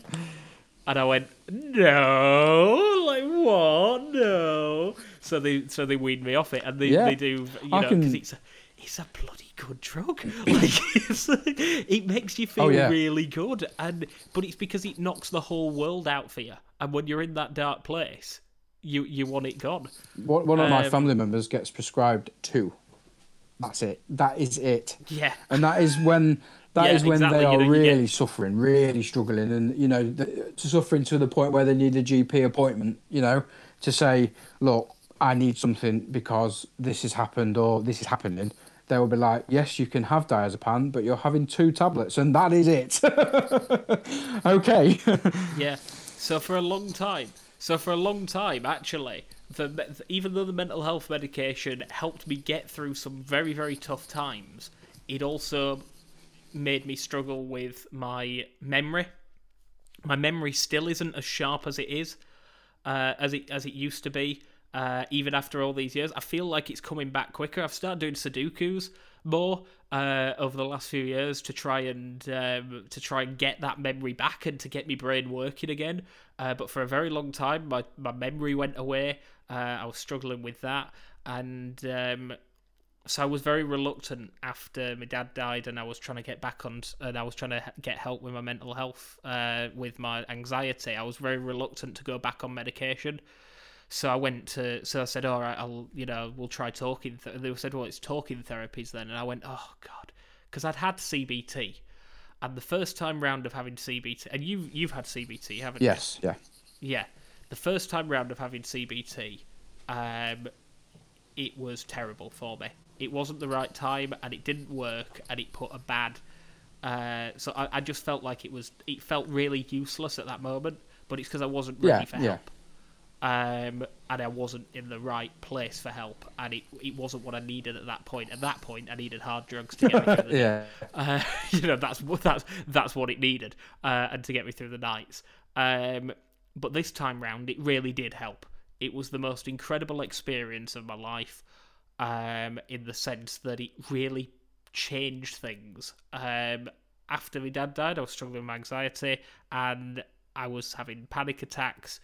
And I went, no, like what? No. So they so they weaned me off it, and they, Yeah. they do, you I know, because can- it's a, it's a bloody good drug. Like it's, it makes you feel Oh, yeah. really good, and but it's because it knocks the whole world out for you. And when you're in that dark place, you you want it gone. One one of my Um, family members gets prescribed two. That's it. That is it. Yeah. And that is when that Yeah, is when exactly, they you are know, really get- suffering, really struggling, and you know, the, to suffering to the point where they need a GP appointment. You know, to say, look, I need something because this has happened or this is happening. They will be like, yes, you can have diazepam, but you're having two tablets, and that is it. okay. Yeah. So for a long time, so for a long time, actually, the, even though the mental health medication helped me get through some very very tough times, it also made me struggle with my memory. My memory still isn't as sharp as it is, uh, as it as it used to be. Uh, even after all these years, I feel like it's coming back quicker. I've started doing Sudokus more uh, over the last few years to try and um, to try and get that memory back and to get my brain working again. Uh, but for a very long time, my my memory went away. Uh, I was struggling with that, and um, so I was very reluctant after my dad died, and I was trying to get back on, and I was trying to get help with my mental health, uh, with my anxiety. I was very reluctant to go back on medication. So I went to, so I said, all right, I'll, you know, we'll try talking. Th-. They said, well, it's talking therapies then, and I went, oh god, because I'd had CBT, and the first time round of having CBT, and you you've had CBT, haven't you? yes. Yeah. yeah, the first time round of having CBT, um, it was terrible for me. It wasn't the right time, and it didn't work, and it put a bad. Uh, so I, I just felt like it was. It felt really useless at that moment, but it's because I wasn't ready Yeah, for yeah. help. Um, and I wasn't in the right place for help, and it it wasn't what I needed at that point. At that point, I needed hard drugs to get me through the Yeah. uh, you know that's what that's that's what it needed, uh, and to get me through the nights. Um, but this time round, it really did help. It was the most incredible experience of my life, um, in the sense that it really changed things. Um, after my dad died, I was struggling with anxiety, and I was having panic attacks,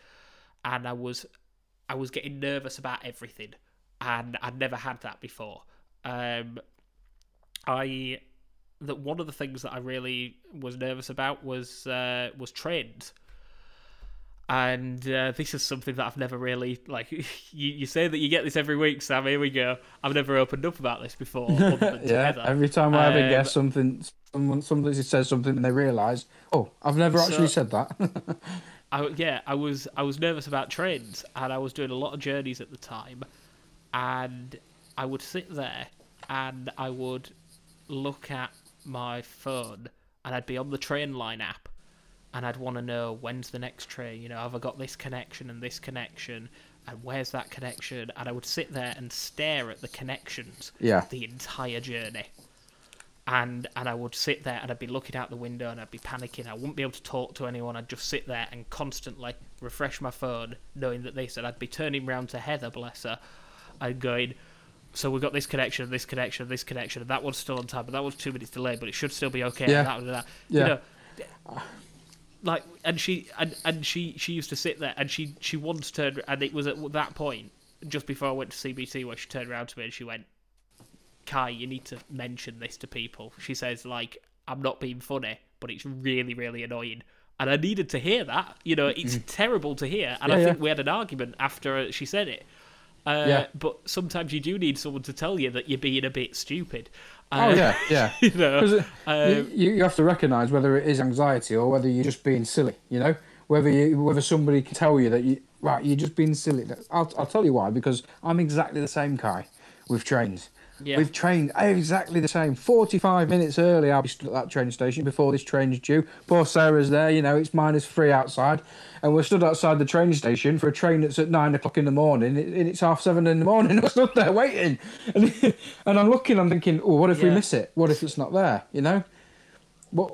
and I was I was getting nervous about everything, and I'd never had that before. Um, I that one of the things that I really was nervous about was uh, was trains. And uh, this is something that I've never really like. You, you say that you get this every week, Sam. Here we go. I've never opened up about this before. Yeah. together. Every time I have a Um, guess something, someone somebody says something and they realise, oh, I've never actually So- said that. I, yeah, I was I was nervous about trains, and I was doing a lot of journeys at the time, and I would sit there and I would look at my phone, and I'd be on the train line app, and I'd want to know when's the next train. You know, have I got this connection and this connection, and where's that connection? And I would sit there and stare at the connections Yeah. the entire journey and and I would sit there and I'd be looking out the window and I'd be panicking. I wouldn't be able to talk to anyone. I'd just sit there and constantly refresh my phone, knowing that they said I'd be turning round to Heather, bless her, and going. So we've got this connection, this connection, this connection, and that one's still on time, but that one's two minutes delayed, but it should still be okay. Yeah. And that, and that. Yeah. You know, like, and she and, and she she used to sit there, and she she once turned, and it was at that point just before I went to CBT where she turned around to me and she went, Kai, you need to mention this to people. She says, like, I'm not being funny, but it's really, really annoying. And I needed to hear that. You know, it's terrible to hear. And I think yeah. we had an argument after she said it. Uh, Yeah. But sometimes you do need someone to tell you that you're being a bit stupid. Oh Uh, yeah, yeah. you know, um, you, you have to recognise whether it is anxiety or whether you're just being silly. You know, whether you, whether somebody can tell you that you right, you're just being silly. I'll I'll tell you why. Because I'm exactly the same, Kai, with trains. Yeah. We've trained exactly the same. 45 minutes early, I'll be stood at that train station before this train is due. Poor Sarah's there, you know, it's minus three outside. And we're stood outside the train station for a train that's at nine o'clock in the morning. And it's half seven in the morning. We're stood there waiting. And, and I'm looking, I'm thinking, oh, what if we miss it? What if it's not there? You know? What?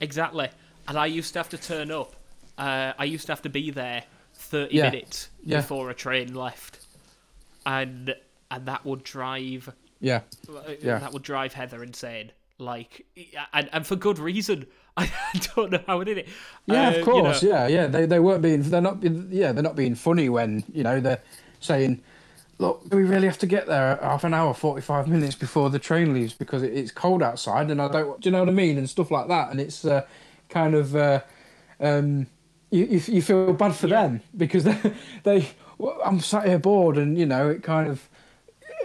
Exactly. And I used to have to turn up. Uh, I used to have to be there 30 Yeah. minutes Yeah. before a train left. And and that would drive Yeah. Yeah. that would drive Heather insane. Like and, and for good reason. I don't know how it. Yeah, Uh, of you course. know, Yeah, yeah. They they weren't being. They're not. being- Yeah, they're not being funny when you know they're saying, "Look, do we really have to get there half an hour, forty five minutes before the train leaves because it, it's cold outside?" And I don't. Do you know what I mean? And stuff like that. And it's uh, kind of. Uh, um, you, you you feel bad for Yeah. them because they, they well, I'm sat here bored and you know it kind of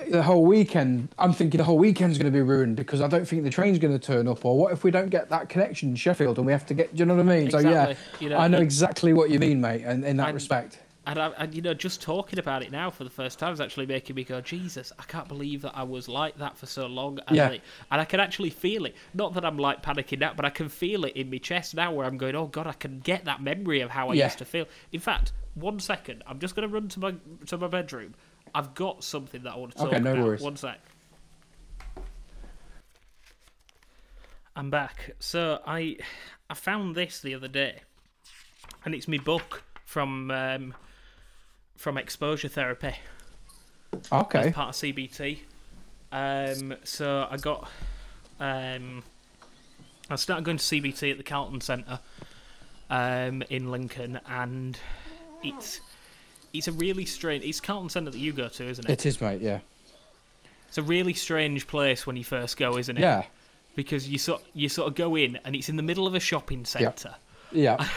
the whole weekend I'm thinking the whole weekend's going to be ruined because I don't think the train's going to turn up or what if we don't get that connection in Sheffield and we have to get do you know what I mean so yeah Exactly. You know, I know exactly what you mean mate and in that And- respect And, I, and you know, just talking about it now for the first time is actually making me go, Jesus, I can't believe that I was like that for so long. And, Yeah. like- and I can actually feel it. Not that I'm like panicking now, but I can feel it in my chest now where I'm going, oh God, I can get that memory of how I Yeah. used to feel. In fact, one second, I'm just going to run to my to my bedroom. I've got something that I want to talk Okay, no about. worries. One sec. I'm back. So I I found this the other day, and it's my book from um, from exposure therapy okay as part of CBT. Um, so I got um, I started going to CBT at the Carlton Centre um, in Lincoln, and it's it's a really strange. It's Carlton Centre that you go to, isn't it? it is mate yeah It's a really strange place when you first go, isn't it? yeah Because you sort you sort of go in, and it's in the middle of a shopping centre. yeah yeah.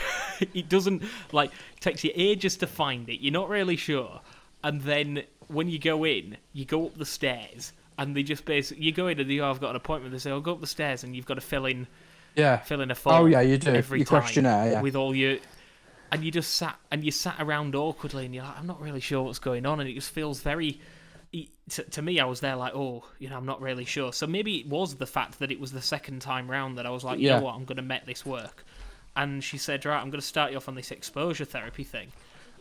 it doesn't like it takes you ages to find it. You're not really sure, and then when you go in, you go up the stairs, and they just basically you go in and they go, "I've got an appointment." They say, "I'll go up the stairs," and you've got to fill in yeah fill in a form. oh yeah you do every your time questionnaire yeah with all your. And you just sat and you sat around awkwardly, and you're like, I'm not really sure what's going on, and it just feels very. To, to me, I was there like, oh, you know, I'm not really sure. So maybe it was the fact that it was the second time round that I was like, you Yeah. know what, I'm going to make this work. And she said, right, I'm going to start you off on this exposure therapy thing.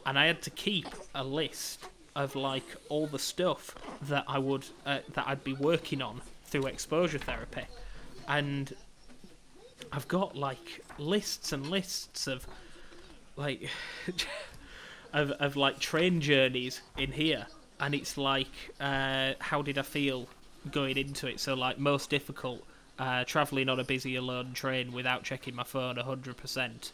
And I had to keep a list of like all the stuff that I would uh, that I'd be working on through exposure therapy, and I've got like lists and lists of like of of like train journeys in here, and it's like uh, how did I feel going into it? So like most difficult, uh, traveling on a busy alone train without checking my phone hundred percent,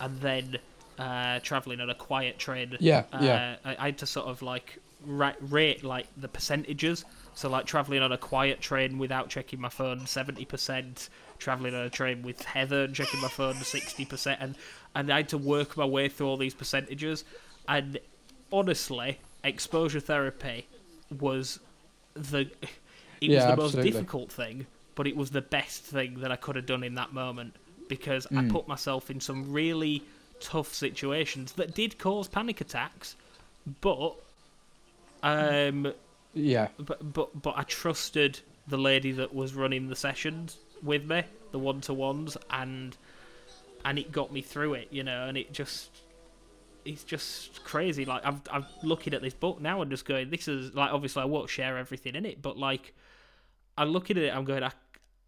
and then uh, traveling on a quiet train. Yeah, uh, yeah. I, I had to sort of like ra- rate like the percentages. So like traveling on a quiet train without checking my phone, seventy percent. Traveling on a train with Heather and checking my phone, sixty percent, and and I had to work my way through all these percentages. And honestly, exposure therapy was the it was Yeah, the most difficult thing, but it was the best thing that I could have done in that moment because Hmm. I put myself in some really tough situations that did cause panic attacks, but um, yeah but but but I trusted the lady that was running the sessions with me, the one to ones, and and it got me through it, you know, and it just it's just crazy. Like I'm I'm looking at this book now and just going, this is like obviously I won't share everything in it, but like I'm looking at it, I'm going, I,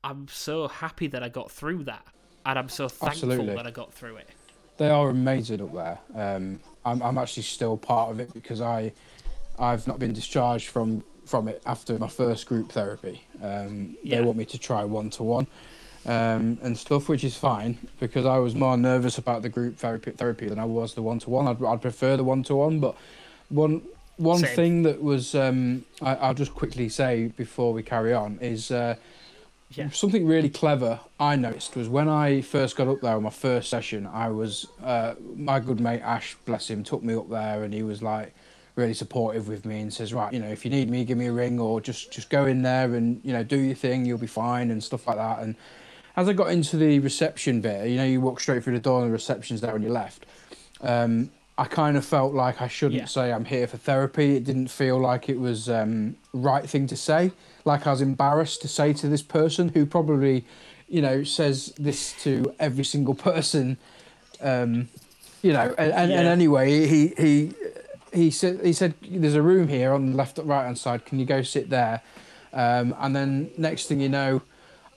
I'm so happy that I got through that, and I'm so thankful Absolutely. that I got through it. They are amazing up there. Um, I'm, I'm actually still part of it because I, I've not been discharged from from it after my first group therapy. Um, Yeah. They want me to try one to one, um, and stuff, which is fine because I was more nervous about the group therapy therapy than I was the one to one. I'd I'd prefer the one to one, but one one Same. thing that was um, I, I'll just quickly say before we carry on is. Uh, Yeah. Something really clever I noticed was when I first got up there on my first session, I was uh, my good mate Ash, bless him, took me up there and he was like, really supportive with me and says, right, you know, if you need me, give me a ring or just just go in there and you know do your thing, you'll be fine and stuff like that. And as I got into the reception bit, you know, you walk straight through the door and the reception's there on your left. Um, I kind of felt like I shouldn't Yeah. say I'm here for therapy. It didn't feel like it was um, right thing to say. Like I was embarrassed to say to this person who probably, you know, says this to every single person. Um, you know, and, and, and anyway, he he he said he said there's a room here on the left right hand side. Can you go sit there? Um, and then next thing you know,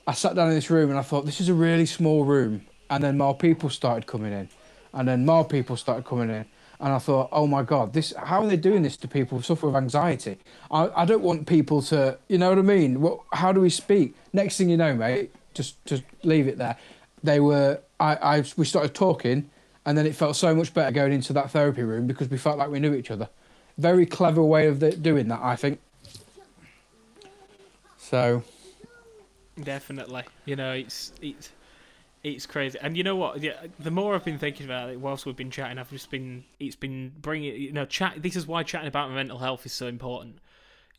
I sat down in this room and I thought this is a really small room. And then more people started coming in, and then more people started coming in. And I thought, oh my god, this how are they doing this to people who suffer with anxiety? I, I don't want people to, you know what I mean? What? How do we speak? Next thing you know, mate, just just leave it there. They were, I, I we started talking, and then it felt so much better going into that therapy room because we felt like we knew each other. Very clever way of the, doing that, I think. So Definitely. You know, it's it's it's crazy. And you know what? Yeah, the more I've been thinking about it, whilst we've been chatting, I've just been it's been bringing you know chat. This is why chatting about mental health is so important.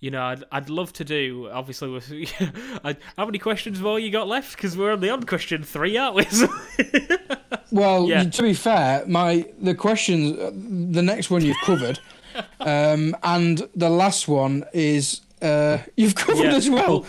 You know, I'd I'd love to do. Obviously, with I, how many questions more you got left? Because we're only on question three, aren't we? Well, Yeah. to be fair, my the questions, uh, the next one you've covered, um, and the last one is uh, you've covered Yeah. as well.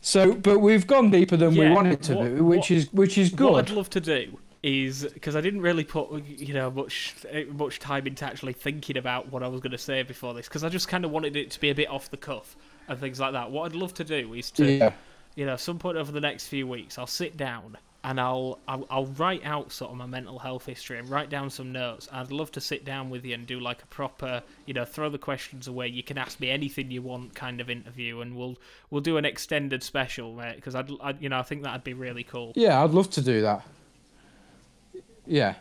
So, but we've gone deeper than we wanted to What- do, which what- is which is good. What I'd love to do is because I didn't really put you know much much time into actually thinking about what I was going to say before this because I just kind of wanted it to be a bit off the cuff and things like that. What I'd love to do is to Yeah, you know some point over the next few weeks I'll sit down and I'll, I'll I'll write out sort of my mental health history and write down some notes. I'd love to sit down with you and do like a proper you know throw the questions away. You can ask me anything you want kind of interview and we'll we'll do an extended special mate because I'd, I'd you know I think that'd be really cool. yeah, I'd love to do that. Yeah,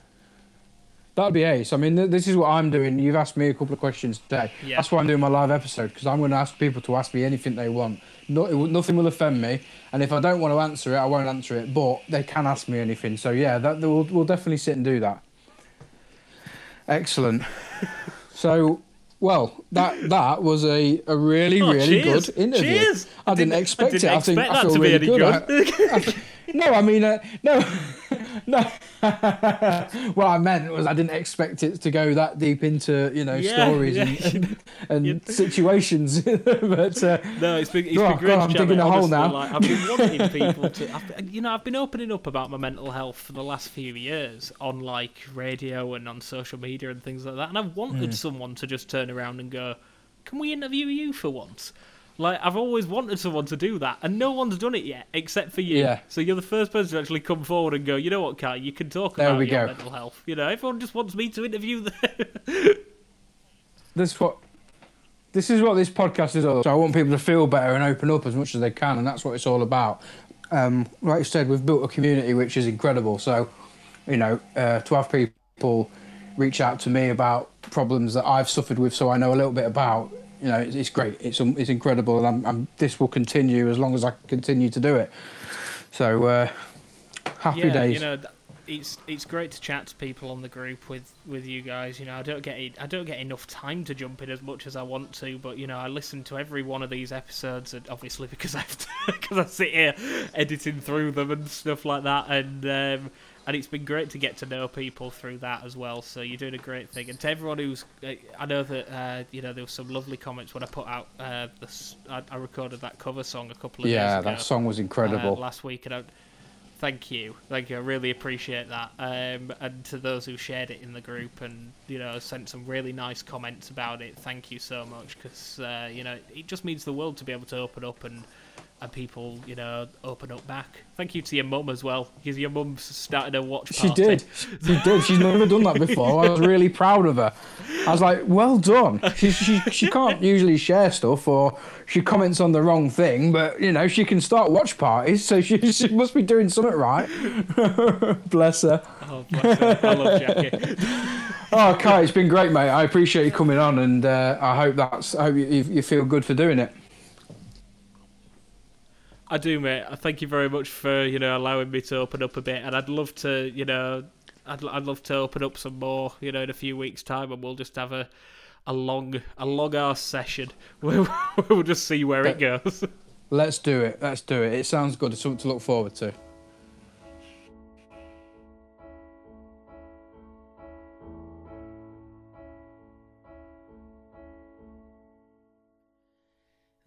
that'd be ace. I mean, th- this is what I'm doing. You've asked me a couple of questions today. Yeah. That's why I'm doing my live episode because I'm going to ask people to ask me anything they want. No, it, nothing will offend me, and if I don't want to answer it, I won't answer it. But they can ask me anything. So yeah, that we'll, we'll definitely sit and do that. Excellent. so, well, that that was a, a really Oh, really cheers. good interview. Cheers. I didn't, expect I didn't it. I think expect I that feel to be really any good. good. I- I- no, I mean, uh, no, no. what I meant was I didn't expect it to go that deep into you know Yeah, stories yeah. and, and, and situations. but uh, No, it's been it's Oh, been great. God, I'm digging mate, a hole now. Like, I've been wanting people to, I've, you know, I've been opening up about my mental health for the last few years on like radio and on social media and things like that, and I've wanted Hmm. someone to just turn around and go, "Can we interview you for once?" Like I've always wanted someone to do that, and no one's done it yet except for you. Yeah. So you're the first person to actually come forward and go, "You know what, Kai? You can talk There about we your go. mental health." You know, everyone just wants me to interview them. this what this is what this podcast is all. about. So I want people to feel better and open up as much as they can, and that's what it's all about. Um, like you said, we've built a community which is incredible. So, you know, uh, to have people reach out to me about problems that I've suffered with, so I know a little bit about. You know, it's, it's great. It's um, it's incredible, and I'm, I'm, this will continue as long as I continue to do it. So, uh, happy yeah, days. you know, it's it's great to chat to people on the group with, with you guys. You know, I don't get I don't get enough time to jump in as much as I want to, but you know, I listen to every one of these episodes, and obviously because I because I sit here editing through them and stuff like that, and um, and it's been great to get to know people through that as well. So you're doing a great thing, and to everyone who's, uh, I know that uh, you know there were some lovely comments when I put out uh, this. I, I recorded that cover song a couple of yeah, days ago that song was uh, incredible. last week, and I, thank you, thank you. I really appreciate that. Um, and to those who shared it in the group and you know sent some really nice comments about it, thank you so much because uh, you know it just means the world to be able to open up and and people you know open up back. Thank you to your mum as well because your mum's started a watch She did. She did. She's never done that before. I was really proud of her. I was like, well done. She, she, she can't usually share stuff or she comments on the wrong thing, but, you know, she can start watch parties, so she, she must be doing something right. Bless her. Oh, bless her. I love Jackie. Oh, Kai, it's been great, mate. I appreciate you coming on and uh, I hope that's, I hope you, you feel good for doing it. I do, mate. I thank you very much for you know allowing me to open up a bit, and I'd love to you know I'd I'd love to open up some more you know in a few weeks' time, and we'll just have a a long a long ass session. We'll, we'll just see where it goes. Let's do it. Let's do it. It sounds good. It's something to look forward to.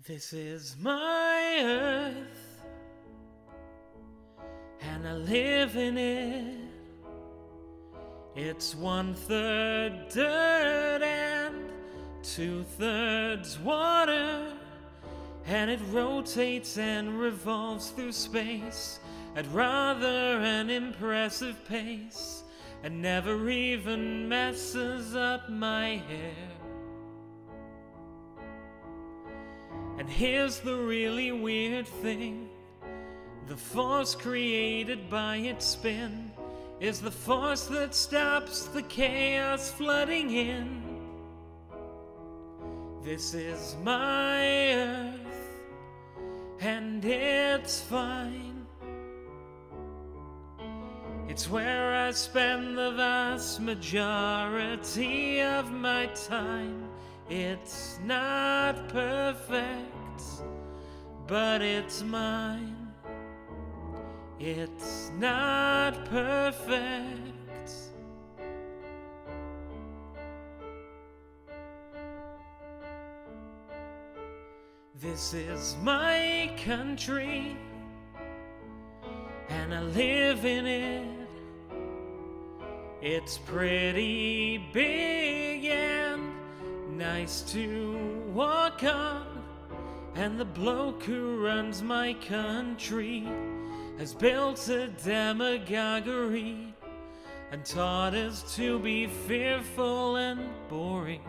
This is my earth, and I live in it. It's one third dirt and two thirds water, and it rotates and revolves through space at rather an impressive pace, and never even messes up my hair. And here's the really weird thing the force created by its spin is the force that stops the chaos flooding in. This is my earth, and it's fine. It's where I spend the vast majority of my time. It's not perfect, but it's mine. It's not perfect. This is my country, and I live in it. It's pretty big and nice to walk on. And the bloke who runs my country has built a demagoguery and taught us to be fearful and boring.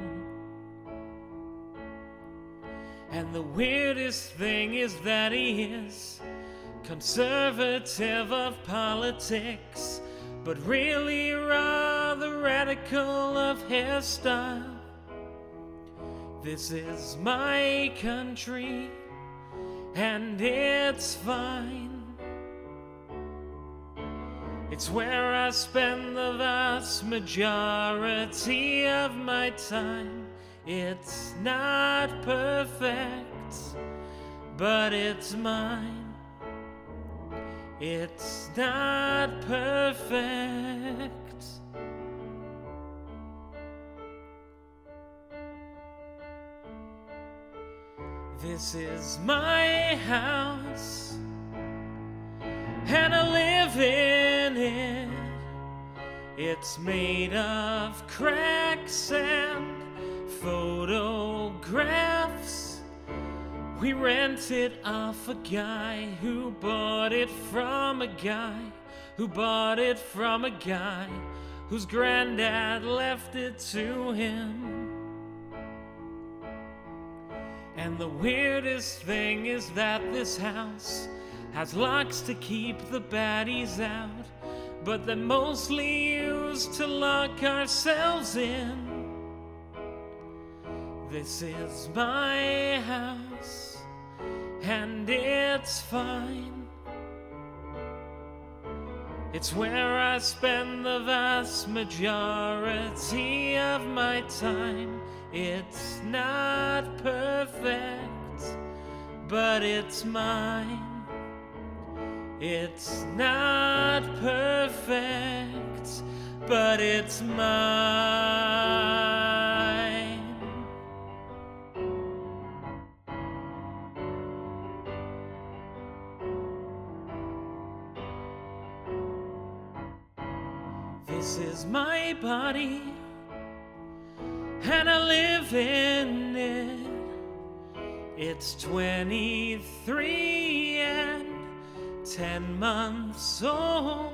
And the weirdest thing is that he is conservative of politics, but really rather radical of hairstyle. This is my country, and it's fine. It's where I spend the vast majority of my time. It's not perfect, but it's mine. It's not perfect. This is my house, and I live in it. It's made of cracks and photographs. We rent it off a guy who bought it from a guy who bought it from a guy whose granddad left it to him. And the weirdest thing is that this house has locks to keep the baddies out, but they're mostly used to lock ourselves in. This is my house, and it's fine. It's where I spend the vast majority of my time. It's not perfect, but it's mine. It's not perfect, but it's mine. This is my body, and I live in it. It's 23 and 10 months old.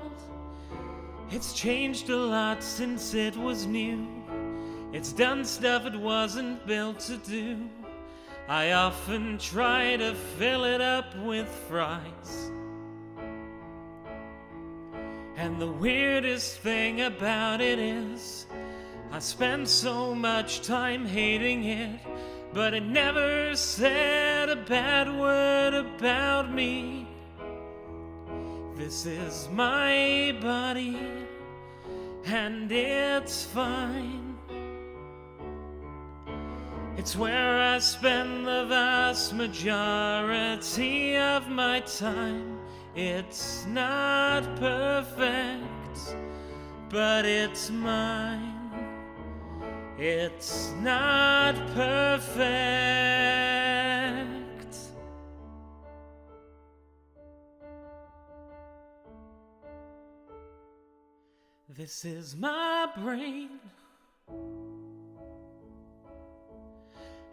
It's changed a lot since it was new. It's done stuff it wasn't built to do. I often try to fill it up with fries. And the weirdest thing about it is, I spent so much time hating it, but it never said a bad word about me. This is my body, and it's fine. It's where I spend the vast majority of my time. It's not perfect, but it's mine. It's not perfect. This is my brain.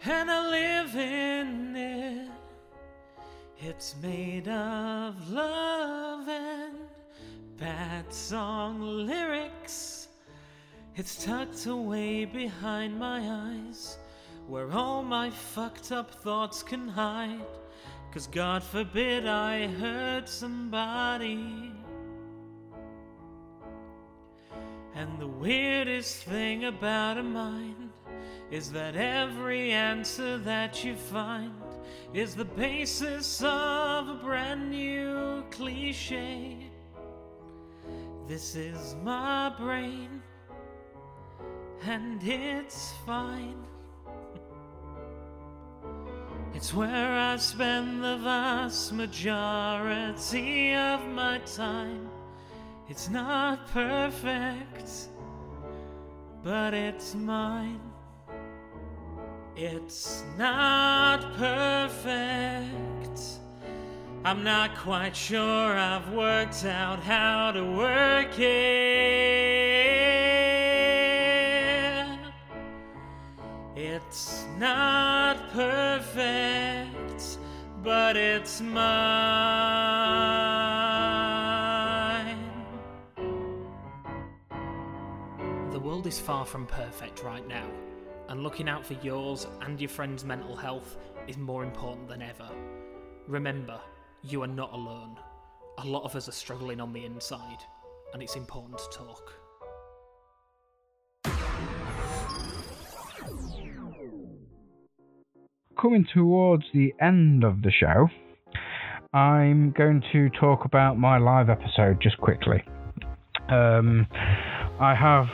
And I live in it. It's made of love and bad song lyrics. It's tucked away behind my eyes, where all my fucked up thoughts can hide. Cause God forbid I hurt somebody. And the weirdest thing about a mind is that every answer that you find is the basis of a brand new cliche. This is my brain, and it's fine. It's where I spend the vast majority of my time. It's not perfect, but it's mine. It's not perfect. I'm not quite sure I've worked out how to work it. It's not perfect, but it's mine. The world is far from perfect right now, and looking out for yours and your friends' mental health is more important than ever. Remember, you are not alone. A lot of us are struggling on the inside, and it's important to talk. Coming towards the end of the show, I'm going to talk about my live episode just quickly. Um, I have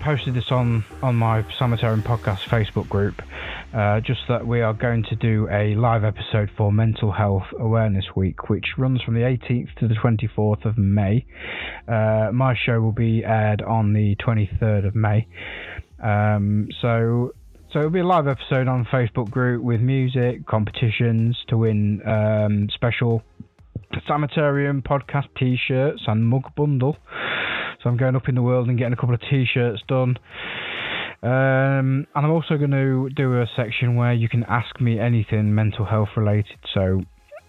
posted this on on my Samitarium podcast Facebook group. Uh, just that we are going to do a live episode for Mental Health Awareness Week, which runs from the 18th to the 24th of May. Uh, my show will be aired on the 23rd of May. Um, so. So it'll be a live episode on Facebook group with music, competitions to win um, special Samitarium podcast T-shirts and mug bundle. So I'm going up in the world and getting a couple of T-shirts done. Um, and I'm also going to do a section where you can ask me anything mental health related. So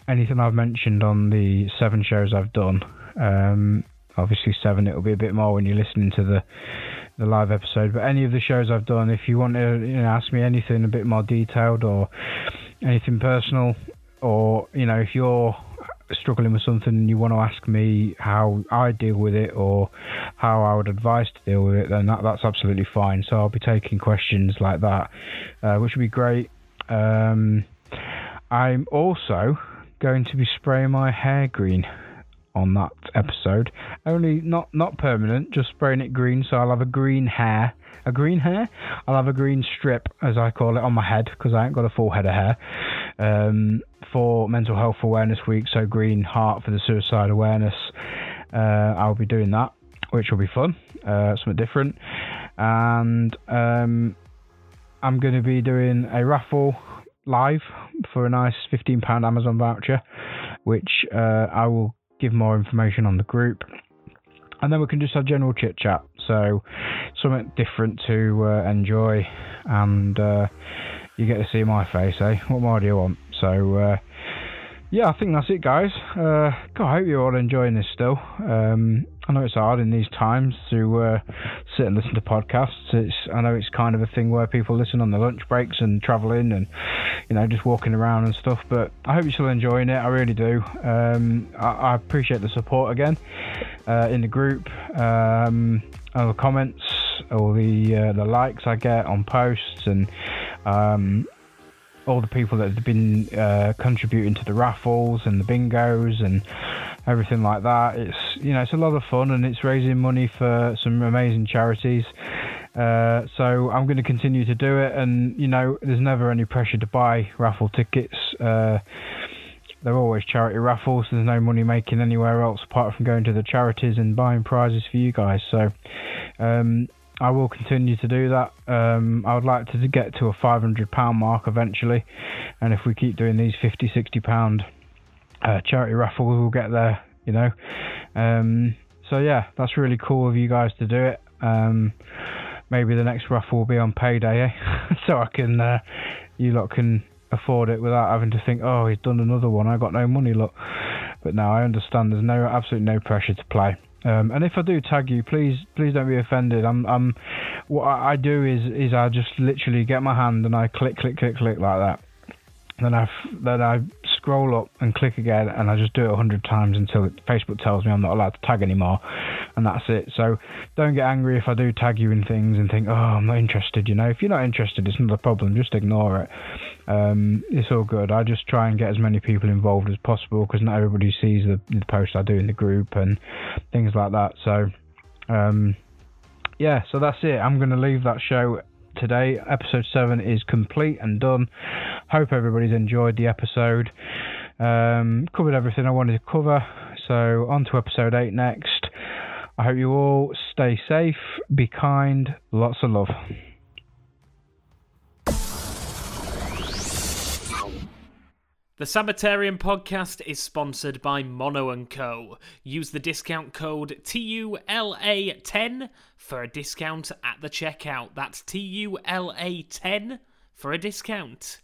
anything I've mentioned on the seven shows I've done. Um, obviously seven. It'll be a bit more when you're listening to the the live episode. But any of the shows I've done, if you want to you know, ask me anything a bit more detailed or anything personal, or you know if you're struggling with something and you want to ask me how I deal with it or how I would advise to deal with it, then that, that's absolutely fine. So I'll be taking questions like that, uh, which would be great. Um, I'm also going to be spraying my hair green on that episode. Only not not permanent, just spraying it green. So I'll have a green hair, a green hair. I'll have a green strip, as I call it, on my head because I ain't got a full head of hair. Um, for Mental Health Awareness Week, so green heart for the suicide awareness. Uh, I'll be doing that, which will be fun, uh, something different, and um, I'm going to be doing a raffle live for a nice £15 Amazon voucher, which uh, I will give more information on the group. And then we can just have general chit chat. So, something different to uh, enjoy, and uh, you get to see my face, eh? What more do you want? So, uh, yeah, I think that's it, guys. Uh, God, I hope you're all enjoying this still. Um, I know it's hard in these times to uh, sit and listen to podcasts. It's I know it's kind of a thing where people listen on the lunch breaks and travelling and you know just walking around and stuff. But I hope you're still enjoying it. I really do. Um, I, I, appreciate the support again uh, in the group, um, all the comments, all the uh, the likes I get on posts and. Um, all the people that have been uh, contributing to the raffles and the bingos and everything like that. It's you know it's a lot of fun and it's raising money for some amazing charities. Uh, so I'm going to continue to do it, and you know, there's never any pressure to buy raffle tickets. Uh, they're always charity raffles. There's no money making anywhere else apart from going to the charities and buying prizes for you guys. So um, I will continue to do that. Um, I would like to get to a £500 mark eventually, and if we keep doing these 50, 60 pound uh, charity raffle we'll get there. You know. Um, so yeah, that's really cool of you guys to do it. Um, maybe the next raffle will be on payday, eh? so I can, uh, you lot can afford it without having to think, oh, he's done another one. I got no money, look. But now I understand. There's no absolutely no pressure to play. Um, and if I do tag you, please please don't be offended. I'm I'm what I do is is I just literally get my hand and I click click click click like that. Then I then I scroll up and click again, and I just do it a hundred times until Facebook tells me I'm not allowed to tag anymore, and that's it. So don't get angry if I do tag you in things and think, oh, I'm not interested. You know, if you're not interested, it's not a problem. Just ignore it. Um, it's all good. I just try and get as many people involved as possible because not everybody sees the, the posts I do in the group and things like that. So. Um, yeah, so that's it. I'm going to leave that show today. Episode 7 is complete and done. Hope everybody's enjoyed the episode. Um, covered everything I wanted to cover. So, on to episode 8 next. I hope you all stay safe, be kind, lots of love. The Samitarium podcast is sponsored by Mono & Co. Use the discount code TULA10 for a discount at the checkout. That's TULA10 for a discount.